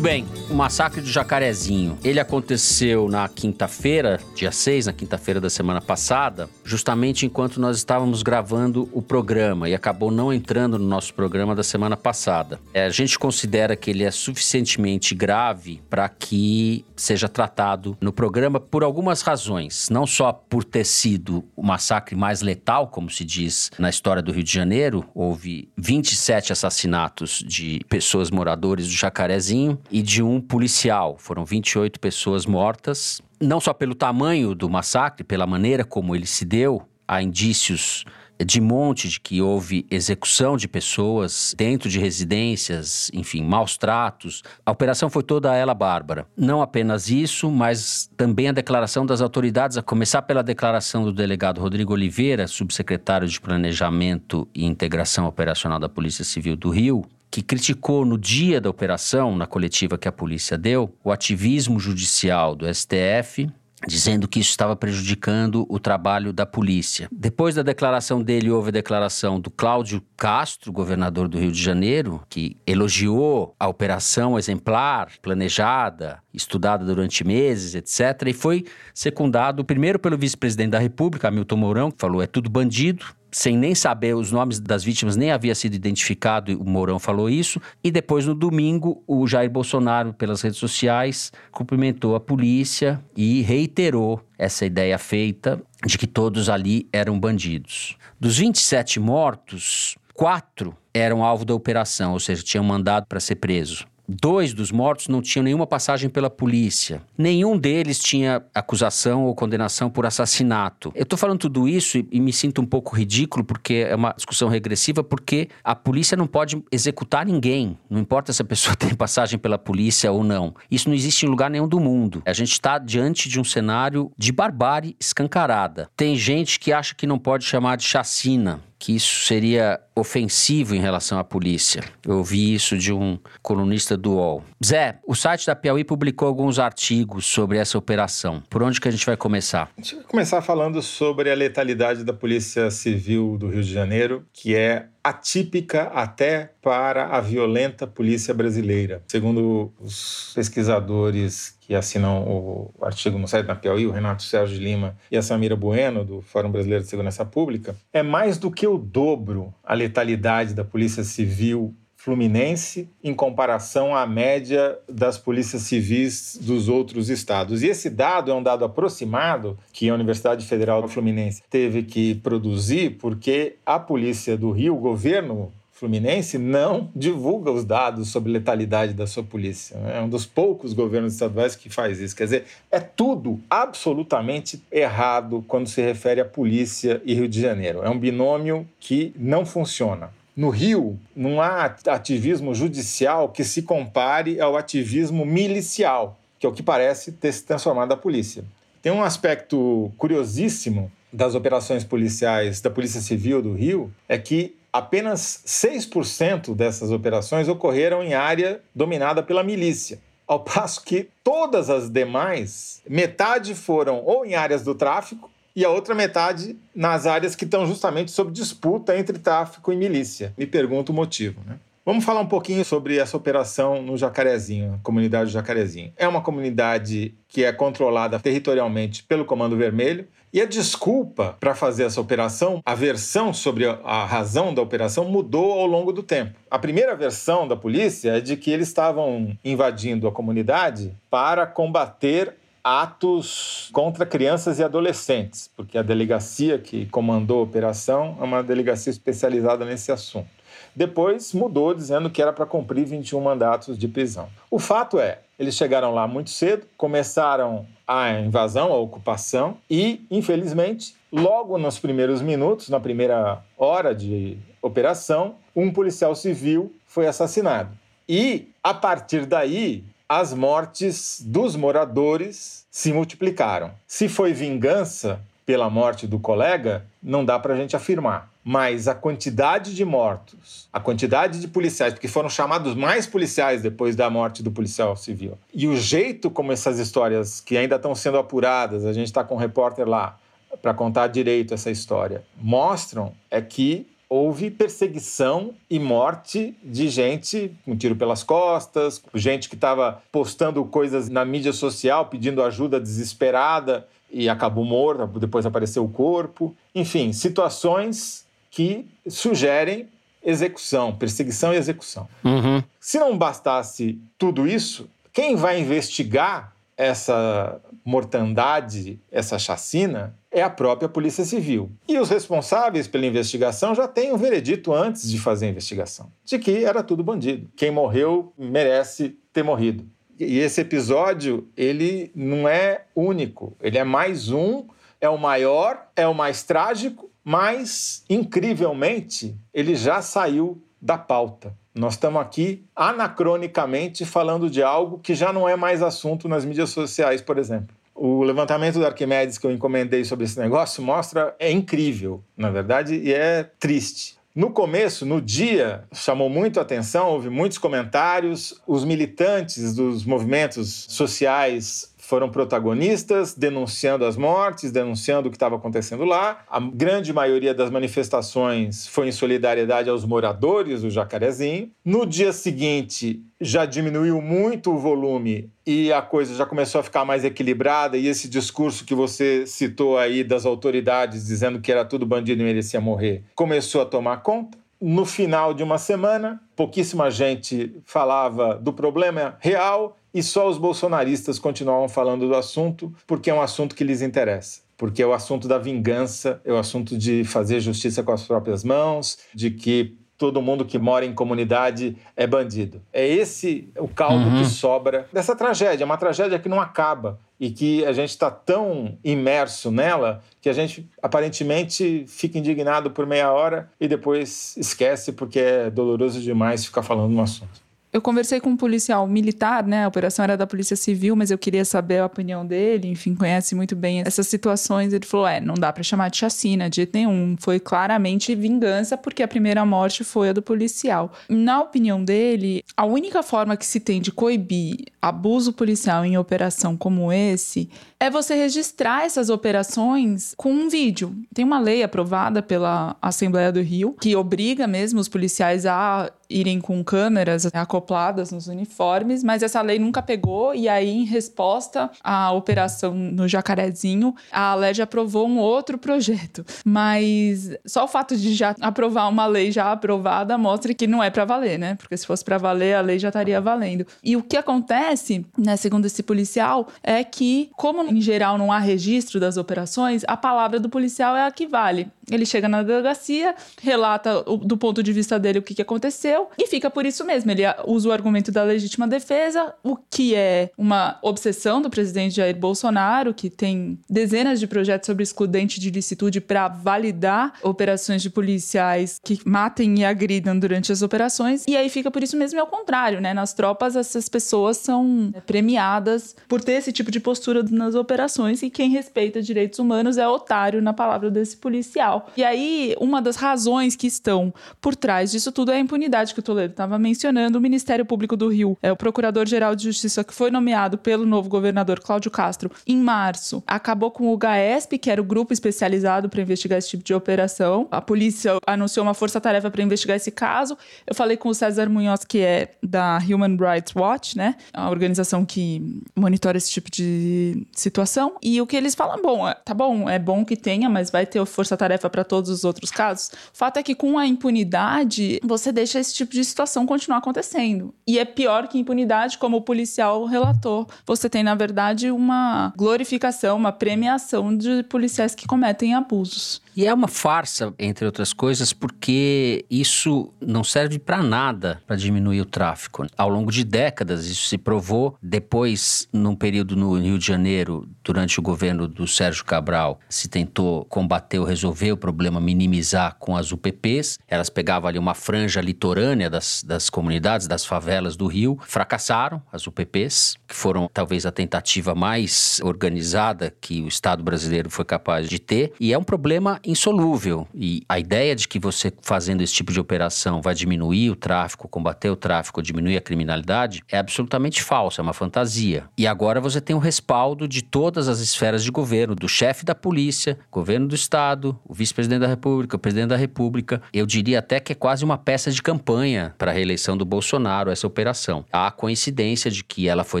Muito bem, o massacre do Jacarezinho. Ele aconteceu na quinta-feira, dia 6, na quinta-feira da semana passada, justamente enquanto nós estávamos gravando o programa e acabou não entrando no nosso programa da semana passada. É, a gente considera que ele é suficientemente grave para que seja tratado no programa por algumas razões. Não só por ter sido o massacre mais letal, como se diz na história do Rio de Janeiro, houve 27 assassinatos de pessoas moradores do Jacarezinho e de um policial. Foram 28 pessoas mortas, não só pelo tamanho do massacre, pela maneira como ele se deu, há indícios de monte de que houve execução de pessoas dentro de residências, enfim, maus tratos. A operação foi toda ela bárbara. Não apenas isso, mas também a declaração das autoridades, a começar pela declaração do delegado Rodrigo Oliveira, subsecretário de Planejamento e Integração Operacional da Polícia Civil do Rio, que criticou no dia da operação, na coletiva que a polícia deu, o ativismo judicial do STF dizendo que isso estava prejudicando o trabalho da polícia. Depois da declaração dele, houve a declaração do Cláudio Castro, governador do Rio de Janeiro, que elogiou a operação exemplar, planejada, estudada durante meses, etc. E foi secundado primeiro pelo vice-presidente da República, Hamilton Mourão, que falou: é tudo bandido, sem nem saber os nomes das vítimas, nem havia sido identificado, o Mourão falou isso. E depois, no domingo, o Jair Bolsonaro, pelas redes sociais, cumprimentou a polícia e reiterou essa ideia feita de que todos ali eram bandidos. Dos 27 mortos, quatro eram alvo da operação, ou seja, tinham mandado para ser preso. Dois dos mortos não tinham nenhuma passagem pela polícia. Nenhum deles tinha acusação ou condenação por assassinato. Eu estou falando tudo isso e, e, me sinto um pouco ridículo porque é uma discussão regressiva, porque a polícia não pode executar ninguém. Não importa se a pessoa [laughs] tem passagem pela polícia ou não. Isso não existe em lugar nenhum do mundo. A gente está diante de um cenário de barbárie escancarada. Tem gente que acha que não pode chamar de chacina que isso seria ofensivo em relação à polícia. Eu ouvi isso de um colunista do UOL. Zé, o site da Piauí publicou alguns artigos sobre essa operação. Por onde que a gente vai começar? A gente vai começar falando sobre a letalidade da Polícia Civil do Rio de Janeiro, que é atípica até para a violenta polícia brasileira. Segundo os pesquisadores que assinam o artigo no site da Piauí, o Renato Sérgio Lima e a Samira Bueno, do Fórum Brasileiro de Segurança Pública, é mais do que o dobro a letalidade da Polícia Civil fluminense em comparação à média das polícias civis dos outros estados. E esse dado é um dado aproximado que a Universidade Federal Fluminense teve que produzir porque a polícia do Rio, o governo Fluminense não divulga os dados sobre letalidade da sua polícia. É um dos poucos governos estaduais que faz isso. Quer dizer, é tudo absolutamente errado quando se refere à polícia e Rio de Janeiro. É um binômio que não funciona. No Rio, não há ativismo judicial que se compare ao ativismo milicial, que é o que parece ter se transformado a polícia. Tem um aspecto curiosíssimo das operações policiais da Polícia Civil do Rio, é que apenas 6% dessas operações ocorreram em área dominada pela milícia. Ao passo que todas as demais, metade foram ou em áreas do tráfico e a outra metade nas áreas que estão justamente sob disputa entre tráfico e milícia. Me pergunto o motivo, né? Vamos falar um pouquinho sobre essa operação no Jacarezinho, comunidade do Jacarezinho. É uma comunidade que é controlada territorialmente pelo Comando Vermelho e a desculpa para fazer essa operação, a versão sobre a razão da operação mudou ao longo do tempo. A primeira versão da polícia é de que eles estavam invadindo a comunidade para combater atos contra crianças e adolescentes, porque a delegacia que comandou a operação é uma delegacia especializada nesse assunto. Depois mudou, dizendo que era para cumprir 21 mandatos de prisão. O fato é, eles chegaram lá muito cedo, começaram a invasão, a ocupação, e, infelizmente, logo nos primeiros minutos, na primeira hora de operação, um policial civil foi assassinado. E, a partir daí, as mortes dos moradores se multiplicaram. Se foi vingança pela morte do colega, não dá para a gente afirmar. Mas a quantidade de mortos, a quantidade de policiais, porque foram chamados mais policiais depois da morte do policial civil, e o jeito como essas histórias, que ainda estão sendo apuradas, a gente está com um repórter lá para contar direito essa história, mostram é que houve perseguição e morte de gente com tiro pelas costas, gente que estava postando coisas na mídia social pedindo ajuda desesperada e acabou morto, depois apareceu o corpo. Enfim, situações que sugerem execução, perseguição e execução. Uhum. Se não bastasse tudo isso, quem vai investigar essa mortandade, essa chacina, é a própria Polícia Civil. E os responsáveis pela investigação já têm um veredito antes de fazer a investigação, de que era tudo bandido. Quem morreu merece ter morrido. E esse episódio, ele não é único, ele é mais um, é o maior, é o mais trágico, mas, incrivelmente, ele já saiu da pauta. Nós estamos aqui anacronicamente falando de algo que já não é mais assunto nas mídias sociais, por exemplo. O levantamento do Arquimedes que eu encomendei sobre esse negócio mostra, é incrível, na verdade, e é triste. No começo, no dia, chamou muito atenção, houve muitos comentários. Os militantes dos movimentos sociais foram protagonistas, denunciando as mortes, denunciando o que estava acontecendo lá. A grande maioria das manifestações foi em solidariedade aos moradores do Jacarezinho. No dia seguinte, já diminuiu muito o volume e a coisa já começou a ficar mais equilibrada e esse discurso que você citou aí das autoridades dizendo que era tudo bandido e merecia morrer começou a tomar conta. No final de uma semana, pouquíssima gente falava do problema real e só os bolsonaristas continuavam falando do assunto porque é um assunto que lhes interessa. Porque é o assunto da vingança, é o assunto de fazer justiça com as próprias mãos, de que todo mundo que mora em comunidade é bandido. É esse o caldo uhum. que sobra dessa tragédia, é uma tragédia que não acaba e que a gente está tão imerso nela que a gente aparentemente fica indignado por meia hora e depois esquece porque é doloroso demais ficar falando no assunto. Eu conversei com um policial militar, né? A operação era da Polícia Civil, mas eu queria saber a opinião dele. Enfim, conhece muito bem essas situações. Ele falou: é, não dá para chamar de chacina, de jeito nenhum. Foi claramente vingança, porque a primeira morte foi a do policial. Na opinião dele, a única forma que se tem de coibir abuso policial em operação como esse é você registrar essas operações com um vídeo. Tem uma lei aprovada pela Assembleia do Rio que obriga mesmo os policiais a irem com câmeras acopladas nos uniformes, mas essa lei nunca pegou e aí em resposta à operação no Jacarezinho, a Alerj aprovou um outro projeto. Mas só o fato de já aprovar uma lei já aprovada mostra que não é para valer, né? Porque se fosse para valer, a lei já estaria valendo. E o que acontece, né, segundo esse policial, é que como em geral não há registro das operações, a palavra do policial é a que vale. Ele chega na delegacia, relata do ponto de vista dele o que, que aconteceu e fica por isso mesmo. Ele usa o argumento da legítima defesa, o que é uma obsessão do presidente Jair Bolsonaro, que tem dezenas de projetos sobre excludente de licitude para validar operações de policiais que matem e agridam durante as operações. E aí fica por isso mesmo, é o contrário, né? Nas tropas, essas pessoas são premiadas por ter esse tipo de postura nas operações e quem respeita direitos humanos é otário, na palavra desse policial. E aí, uma das razões que estão por trás disso tudo é a impunidade que o Toledo estava mencionando. O Ministério Público do Rio, é o Procurador-Geral de Justiça que foi nomeado pelo novo governador Cláudio Castro em março, acabou com o GAESP, que era o grupo especializado para investigar esse tipo de operação. A polícia anunciou uma força-tarefa para investigar esse caso. Eu falei com o César Munhoz, que é da Human Rights Watch, né? A organização que monitora esse tipo de situação. E o que eles falam, bom, é, tá bom, é bom que tenha, mas vai ter força-tarefa para todos os outros casos. O fato é que com a impunidade, você deixa esse tipo de situação continuar acontecendo. E é pior que impunidade, como o policial relatou. Você tem, na verdade, uma glorificação, uma premiação de policiais que cometem abusos. E é uma farsa, entre outras coisas, porque isso não serve para nada para diminuir o tráfico. Ao longo de décadas, isso se provou. Depois, num período no Rio de Janeiro, durante o governo do Sérgio Cabral, se tentou combater ou resolver o problema, minimizar com as UPPs. Elas pegavam ali uma franja litorânea das, das comunidades, das favelas do Rio. Fracassaram as UPPs, que foram talvez a tentativa mais organizada que o Estado brasileiro foi capaz de ter. E é um problema insolúvel. E a ideia de que você fazendo esse tipo de operação vai diminuir o tráfico, combater o tráfico, diminuir a criminalidade, é absolutamente falsa, é uma fantasia. E agora você tem o respaldo de todas as esferas de governo, do chefe da polícia, governo do estado, o vice-presidente da República, o presidente da República. Eu diria até que é quase uma peça de campanha para a reeleição do Bolsonaro essa operação. Há coincidência de que ela foi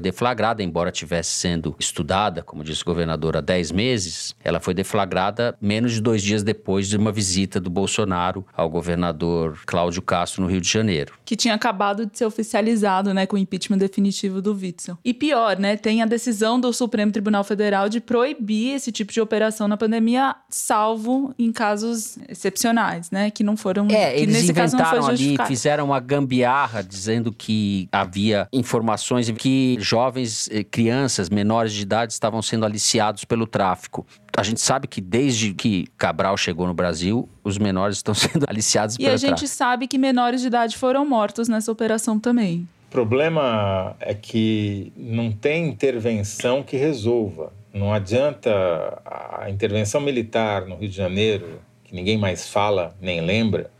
deflagrada, embora tivesse sendo estudada, como disse o governador, há 10 meses, ela foi deflagrada menos de dois dias dias depois de uma visita do Bolsonaro ao governador Cláudio Castro no Rio de Janeiro. Que tinha acabado de ser oficializado, né, com o impeachment definitivo do Witzel. E pior, né, tem a decisão do Supremo Tribunal Federal de proibir esse tipo de operação na pandemia, salvo em casos excepcionais, né, que não foram É, que eles inventaram ali, fizeram uma gambiarra dizendo que havia informações que jovens, eh, crianças menores de idade estavam sendo aliciados pelo tráfico. A gente sabe que desde que Cabral chegou no Brasil, os menores estão [laughs] sendo aliciados E pelo a gente tráfico. sabe que menores de idade foram mortos nessa operação também. O problema é que não tem intervenção que resolva. Não adianta a intervenção militar no Rio de Janeiro, que ninguém mais fala nem lembra,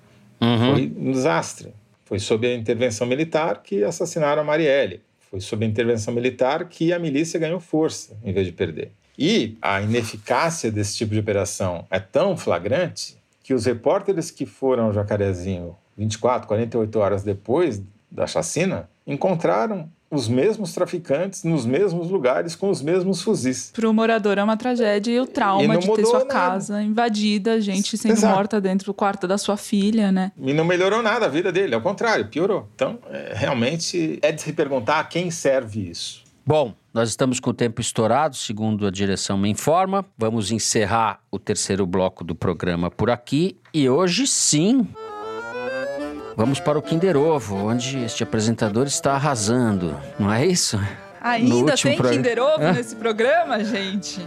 Uhum. foi um desastre. Foi sob a intervenção militar que assassinaram a Marielle. Foi sob a intervenção militar que a milícia ganhou força em vez de perder. E a ineficácia desse tipo de operação é tão flagrante que os repórteres que foram ao Jacarezinho 24, 48 horas depois da chacina encontraram os mesmos traficantes nos mesmos lugares com os mesmos fuzis. Para o morador é uma tragédia e o E trauma não de ter sua nada. casa invadida, gente sendo Exato. morta dentro do quarto da sua filha, né? E não melhorou nada a vida dele, ao contrário, piorou. Então, é, realmente é de se perguntar a quem serve isso. Bom, nós estamos com o tempo estourado, segundo a direção me informa. Vamos encerrar o terceiro bloco do programa por aqui. E hoje sim. Vamos para o Kinder Ovo, onde este apresentador está arrasando, não é isso? Ainda tem programa- Kinder Ovo Hã? nesse programa, gente?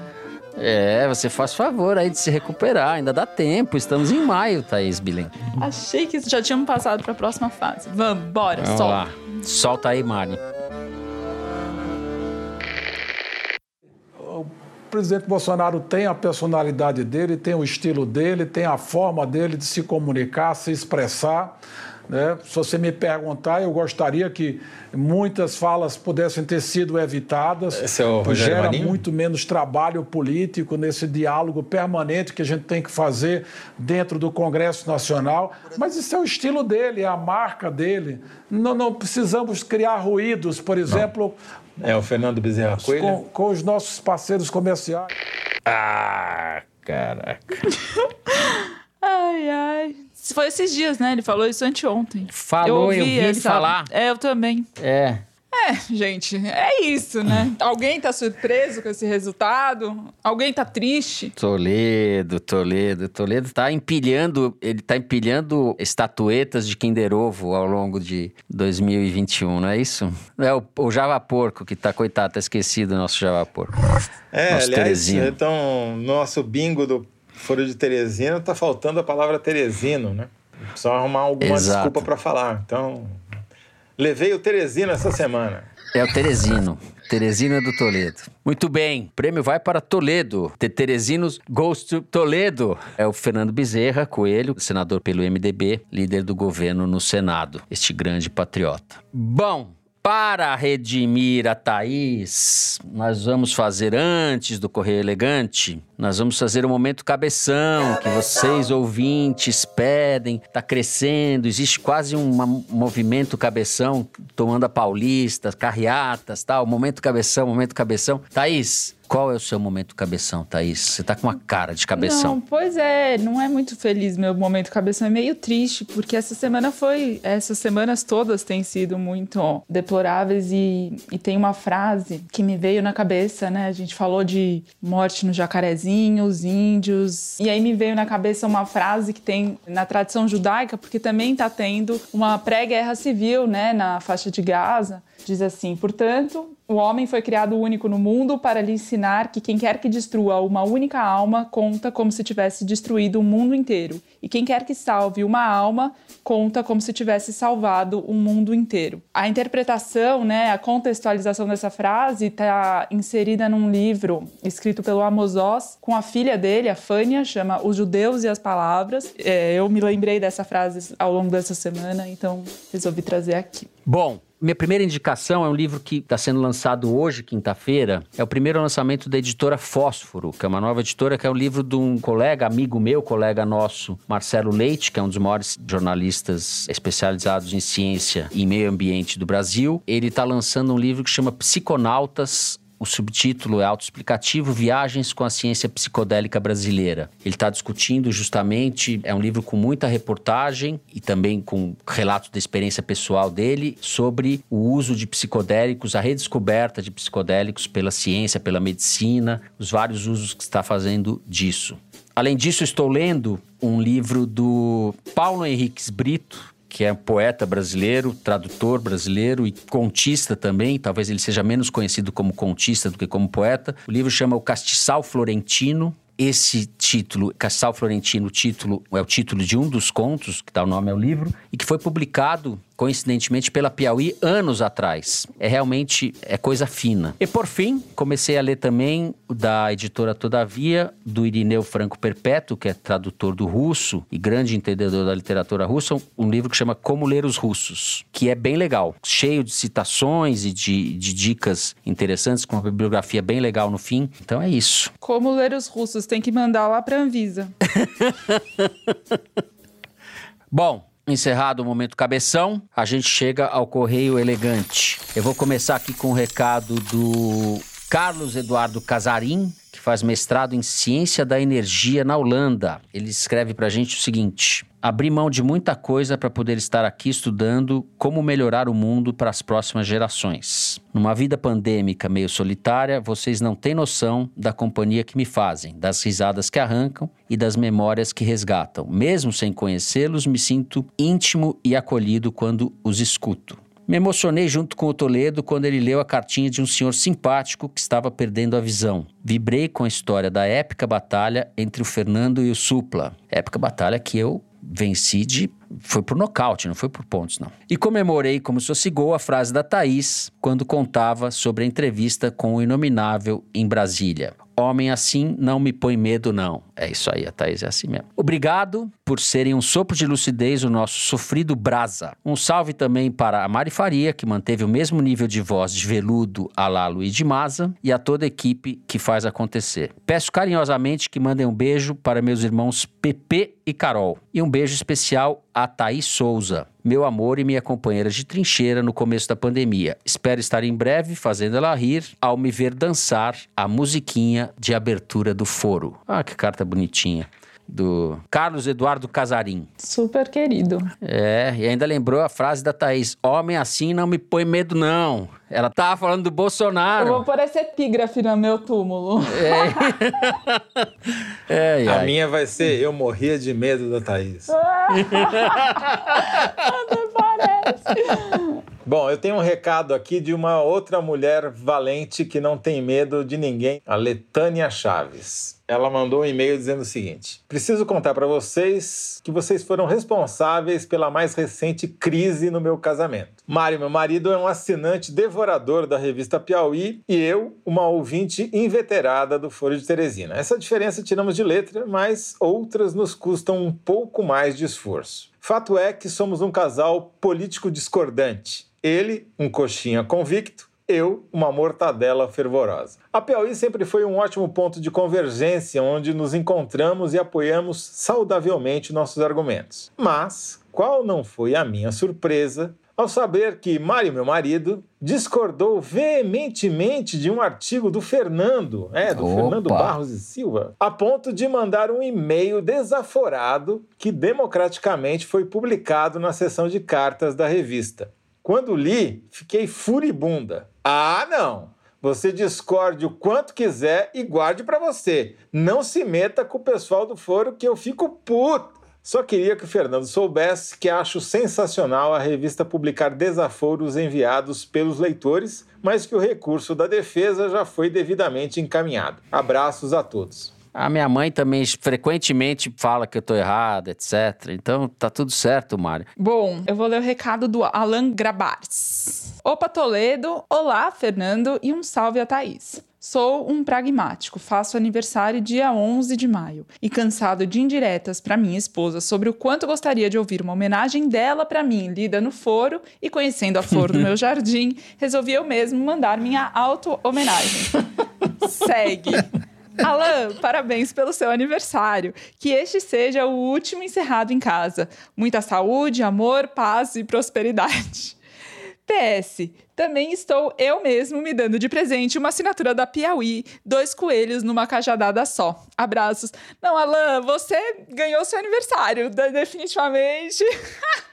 É, você faz favor aí de se recuperar, ainda dá tempo. Estamos em maio, Thaís Bilen. Achei que já tínhamos passado para a próxima fase. Vamos, bora, Vamos solta. lá. Solta aí, Mari. Presidente Bolsonaro tem a personalidade dele, tem o estilo dele, tem a forma dele de se comunicar, se expressar. Né? Se você me perguntar, eu gostaria que muitas falas pudessem ter sido evitadas. Esse é o Rogério Gera Marinho? muito menos trabalho político nesse diálogo permanente que a gente tem que fazer dentro do Congresso Nacional. Mas isso é o estilo dele, é a marca dele. Não, não precisamos criar ruídos, por exemplo, É o Fernando Bezerra Coelho? com, com os nossos parceiros comerciais. Ah, caraca. [laughs] Ai, ai. Foi esses dias, né? Ele falou isso anteontem. Falou, eu vi ele falar. É, eu também. É. É, gente, é isso, né? [laughs] Alguém tá surpreso com esse resultado? Alguém tá triste? Toledo, Toledo, Toledo tá empilhando, ele tá empilhando estatuetas de Kinder Ovo ao longo de 2021, não é isso? É o, o Java Porco que tá, coitado, tá esquecido o nosso Java Porco. É, Nosso aliás, Teresino. então, nosso bingo do Foro de Teresina tá faltando a palavra Teresino, né? Precisa arrumar alguma Exato. desculpa para falar. Então, levei o Teresino essa semana. É o Teresino. Teresino é do Toledo. Muito bem, o prêmio vai para Toledo. The Teresinos Goes to Toledo. É o Fernando Bezerra Coelho, senador pelo MDB, líder do governo no Senado. Este grande patriota. Bom, para redimir a Thaís, nós vamos fazer antes do Correio Elegante, nós vamos fazer o momento cabeção, que vocês ouvintes pedem, tá crescendo, existe quase um movimento cabeção tomando a Paulista, carreatas, tal, momento cabeção, momento cabeção. Thaís, qual é o seu momento cabeção, Thaís? Você tá com uma cara de cabeção. Não, pois é, não é muito feliz meu momento cabeção, é meio triste, porque essa semana foi, essas semanas todas têm sido muito deploráveis e, e tem uma frase que me veio na cabeça, né? A gente falou de morte no jacarezinho, os índios, e aí me veio na cabeça uma frase que tem na tradição judaica, porque também tá tendo uma pré-guerra civil, né, na faixa de Gaza. Diz assim: portanto, o homem foi criado único no mundo para lhe ensinar que quem quer que destrua uma única alma conta como se tivesse destruído o mundo inteiro. E quem quer que salve uma alma conta como se tivesse salvado o mundo inteiro. A interpretação, né, a contextualização dessa frase está inserida num livro escrito pelo Amos Oz com a filha dele, a Fânia, chama Os Judeus e as Palavras. É, eu me lembrei dessa frase ao longo dessa semana, então resolvi trazer aqui. Bom, minha primeira indicação é um livro que está sendo lançado hoje, quinta-feira. É o primeiro lançamento da editora Fósforo, que é uma nova editora, que é um livro de um colega, amigo meu, colega nosso, Marcelo Leite, que é um dos maiores jornalistas especializados em ciência e meio ambiente do Brasil. Ele está lançando um livro que chama Psiconautas o subtítulo é autoexplicativo Viagens com a Ciência Psicodélica Brasileira. Ele está discutindo justamente, é um livro com muita reportagem e também com relatos da experiência pessoal dele sobre o uso de psicodélicos, a redescoberta de psicodélicos pela ciência, pela medicina, os vários usos que está fazendo disso. Além disso, estou lendo um livro do Paulo Henriques Brito, que é poeta brasileiro, tradutor brasileiro e contista também. Talvez ele seja menos conhecido como contista do que como poeta. O livro chama O Castiçal Florentino. esse título, Castral Florentino, título é o título de um dos contos, que dá o nome ao livro, e que foi publicado coincidentemente pela Piauí anos atrás. É realmente é coisa fina. E por fim, comecei a ler também da editora Todavia, do Irineu Franco Perpétuo, que é tradutor do russo e grande entendedor da literatura russa, um livro que chama Como Ler os Russos, que é bem legal, cheio de citações e de, de dicas interessantes, com uma bibliografia bem legal no fim. Então é isso. Como ler os russos, tem que mandar lá pra Anvisa. [laughs] Bom, Encerrado o momento cabeção, a gente chega ao Correio Elegante. Eu vou começar aqui com o um recado do Carlos Eduardo Casarim, que faz mestrado em Ciência da Energia na Holanda. Ele escreve pra gente o seguinte: Abri mão de muita coisa para poder estar aqui estudando como melhorar o mundo para as próximas gerações. Numa vida pandêmica meio solitária, vocês não têm noção da companhia que me fazem, das risadas que arrancam e das memórias que resgatam. Mesmo sem conhecê-los, me sinto íntimo e acolhido quando os escuto. Me emocionei junto com o Toledo quando ele leu a cartinha de um senhor simpático que estava perdendo a visão. Vibrei com a história da épica batalha entre o Fernando e o Supla. Épica batalha que eu venci de. Foi por nocaute, não foi por pontos, não. E comemorei como se fosse gol a frase da Thaís quando contava sobre a entrevista com o Inominável em Brasília. Homem assim não me põe medo, não. É isso aí, a Thaís é assim mesmo. Obrigado por serem um sopro de lucidez o nosso sofrido Brasa. Um salve também para a Mari Faria, que manteve o mesmo nível de voz de veludo a lá Luiz de Maza, e a toda a equipe que faz acontecer. Peço carinhosamente que mandem um beijo para meus irmãos Pepe e Carol. E um beijo especial a Thaís Souza, meu amor e minha companheira de trincheira no começo da pandemia. Espero estar em breve fazendo ela rir ao me ver dançar a musiquinha de abertura do foro. Ah, que carta bonitinha do Carlos Eduardo Casarim. Super querido. É, e ainda lembrou a frase da Thaís: Homem assim não me põe medo, não. Ela tava falando do Bolsonaro. Eu vou pôr esse epígrafe no meu túmulo. É. [laughs] é a minha vai ser Eu morria de medo da Thaís. [laughs] Até parece. Bom, eu tenho um recado aqui de uma outra mulher valente que não tem medo de ninguém, a Letânia Chaves. Ela mandou um e-mail dizendo o seguinte: Preciso contar para vocês que vocês foram responsáveis pela mais recente crise no meu casamento. Mário, meu marido, é um assinante devorador da revista Piauí e eu, uma ouvinte inveterada do Foro de Teresina. Essa diferença tiramos de letra, mas outras nos custam um pouco mais de esforço. Fato é que somos um casal político discordante. Ele, um coxinha convicto, eu, uma mortadela fervorosa. A Piauí sempre foi um ótimo ponto de convergência onde nos encontramos e apoiamos saudavelmente nossos argumentos. Mas qual não foi a minha surpresa ao saber que Mário, meu marido, discordou veementemente de um artigo do Fernando, é, do Opa. Fernando Barros e Silva, a ponto de mandar um e-mail desaforado que democraticamente foi publicado na seção de cartas da revista. Quando li, fiquei furibunda. Ah, não! Você discorde o quanto quiser e guarde para você. Não se meta com o pessoal do foro que eu fico puto. Só queria que o Fernando soubesse que acho sensacional a revista publicar desaforos enviados pelos leitores, mas que o recurso da defesa já foi devidamente encaminhado. Abraços a todos. A minha mãe também frequentemente fala que eu tô errado, etc. Então tá tudo certo, Mário. Bom, eu vou ler o recado do Alan Grabares. Opa, Toledo. Olá, Fernando. E um salve a Thaís. Sou um pragmático, faço aniversário dia 11 de maio e cansado de indiretas para minha esposa sobre o quanto gostaria de ouvir uma homenagem dela para mim, lida no foro e conhecendo a flor do meu [laughs] jardim, resolvi eu mesmo mandar minha auto-homenagem. [laughs] Segue. Alan, parabéns pelo seu aniversário. Que este seja o último encerrado em casa. Muita saúde, amor, paz e prosperidade. [laughs] PS, também estou eu mesmo me dando de presente uma assinatura da Piauí, dois coelhos numa cajadada só. Abraços. Não, Alan, você ganhou seu aniversário, definitivamente. [laughs]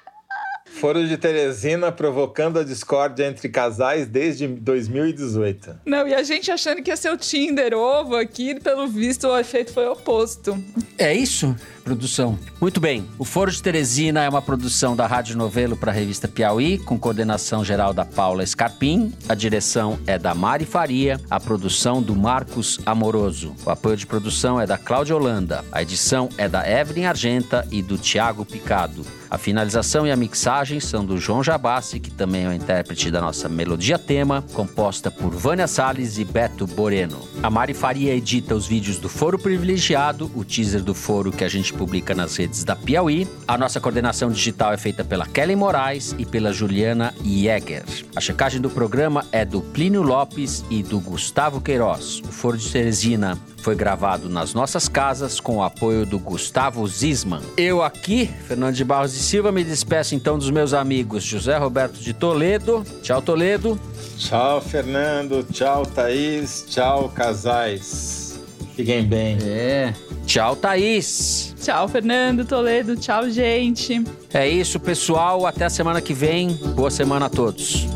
Foro de Teresina provocando a discórdia entre casais desde 2018. Não, e a gente achando que ia ser o Tinder ovo aqui, pelo visto o efeito foi oposto. É isso? Produção. Muito bem, o Foro de Teresina é uma produção da Rádio Novelo para a revista Piauí, com coordenação geral da Paula Scarpim, a direção é da Mari Faria, a produção do Marcos Amoroso. O apoio de produção é da Cláudia Holanda, a edição é da Evelyn Argenta e do Tiago Picado. A finalização e a mixagem são do João Jabassi, que também é o intérprete da nossa melodia tema, composta por Vânia Salles e Beto Boreno. A Mari Faria edita os vídeos do Foro Privilegiado, o teaser do foro que a gente publica nas redes da Piauí. A nossa coordenação digital é feita pela Kelly Moraes e pela Juliana Jäger. A checagem do programa é do Plínio Lopes e do Gustavo Queiroz. O Foro de Teresina foi gravado nas nossas casas com o apoio do Gustavo Zisman. Eu aqui, Fernando de Barros e Silva, me despeço então dos meus amigos José Roberto de Toledo. Tchau, Toledo. Tchau, Fernando. Tchau, Thaís. Tchau, casais. Fiquem bem. É. Tchau, Thaís. Tchau, Fernando Toledo. Tchau, gente. É isso, pessoal. Até a semana que vem. Boa semana a todos.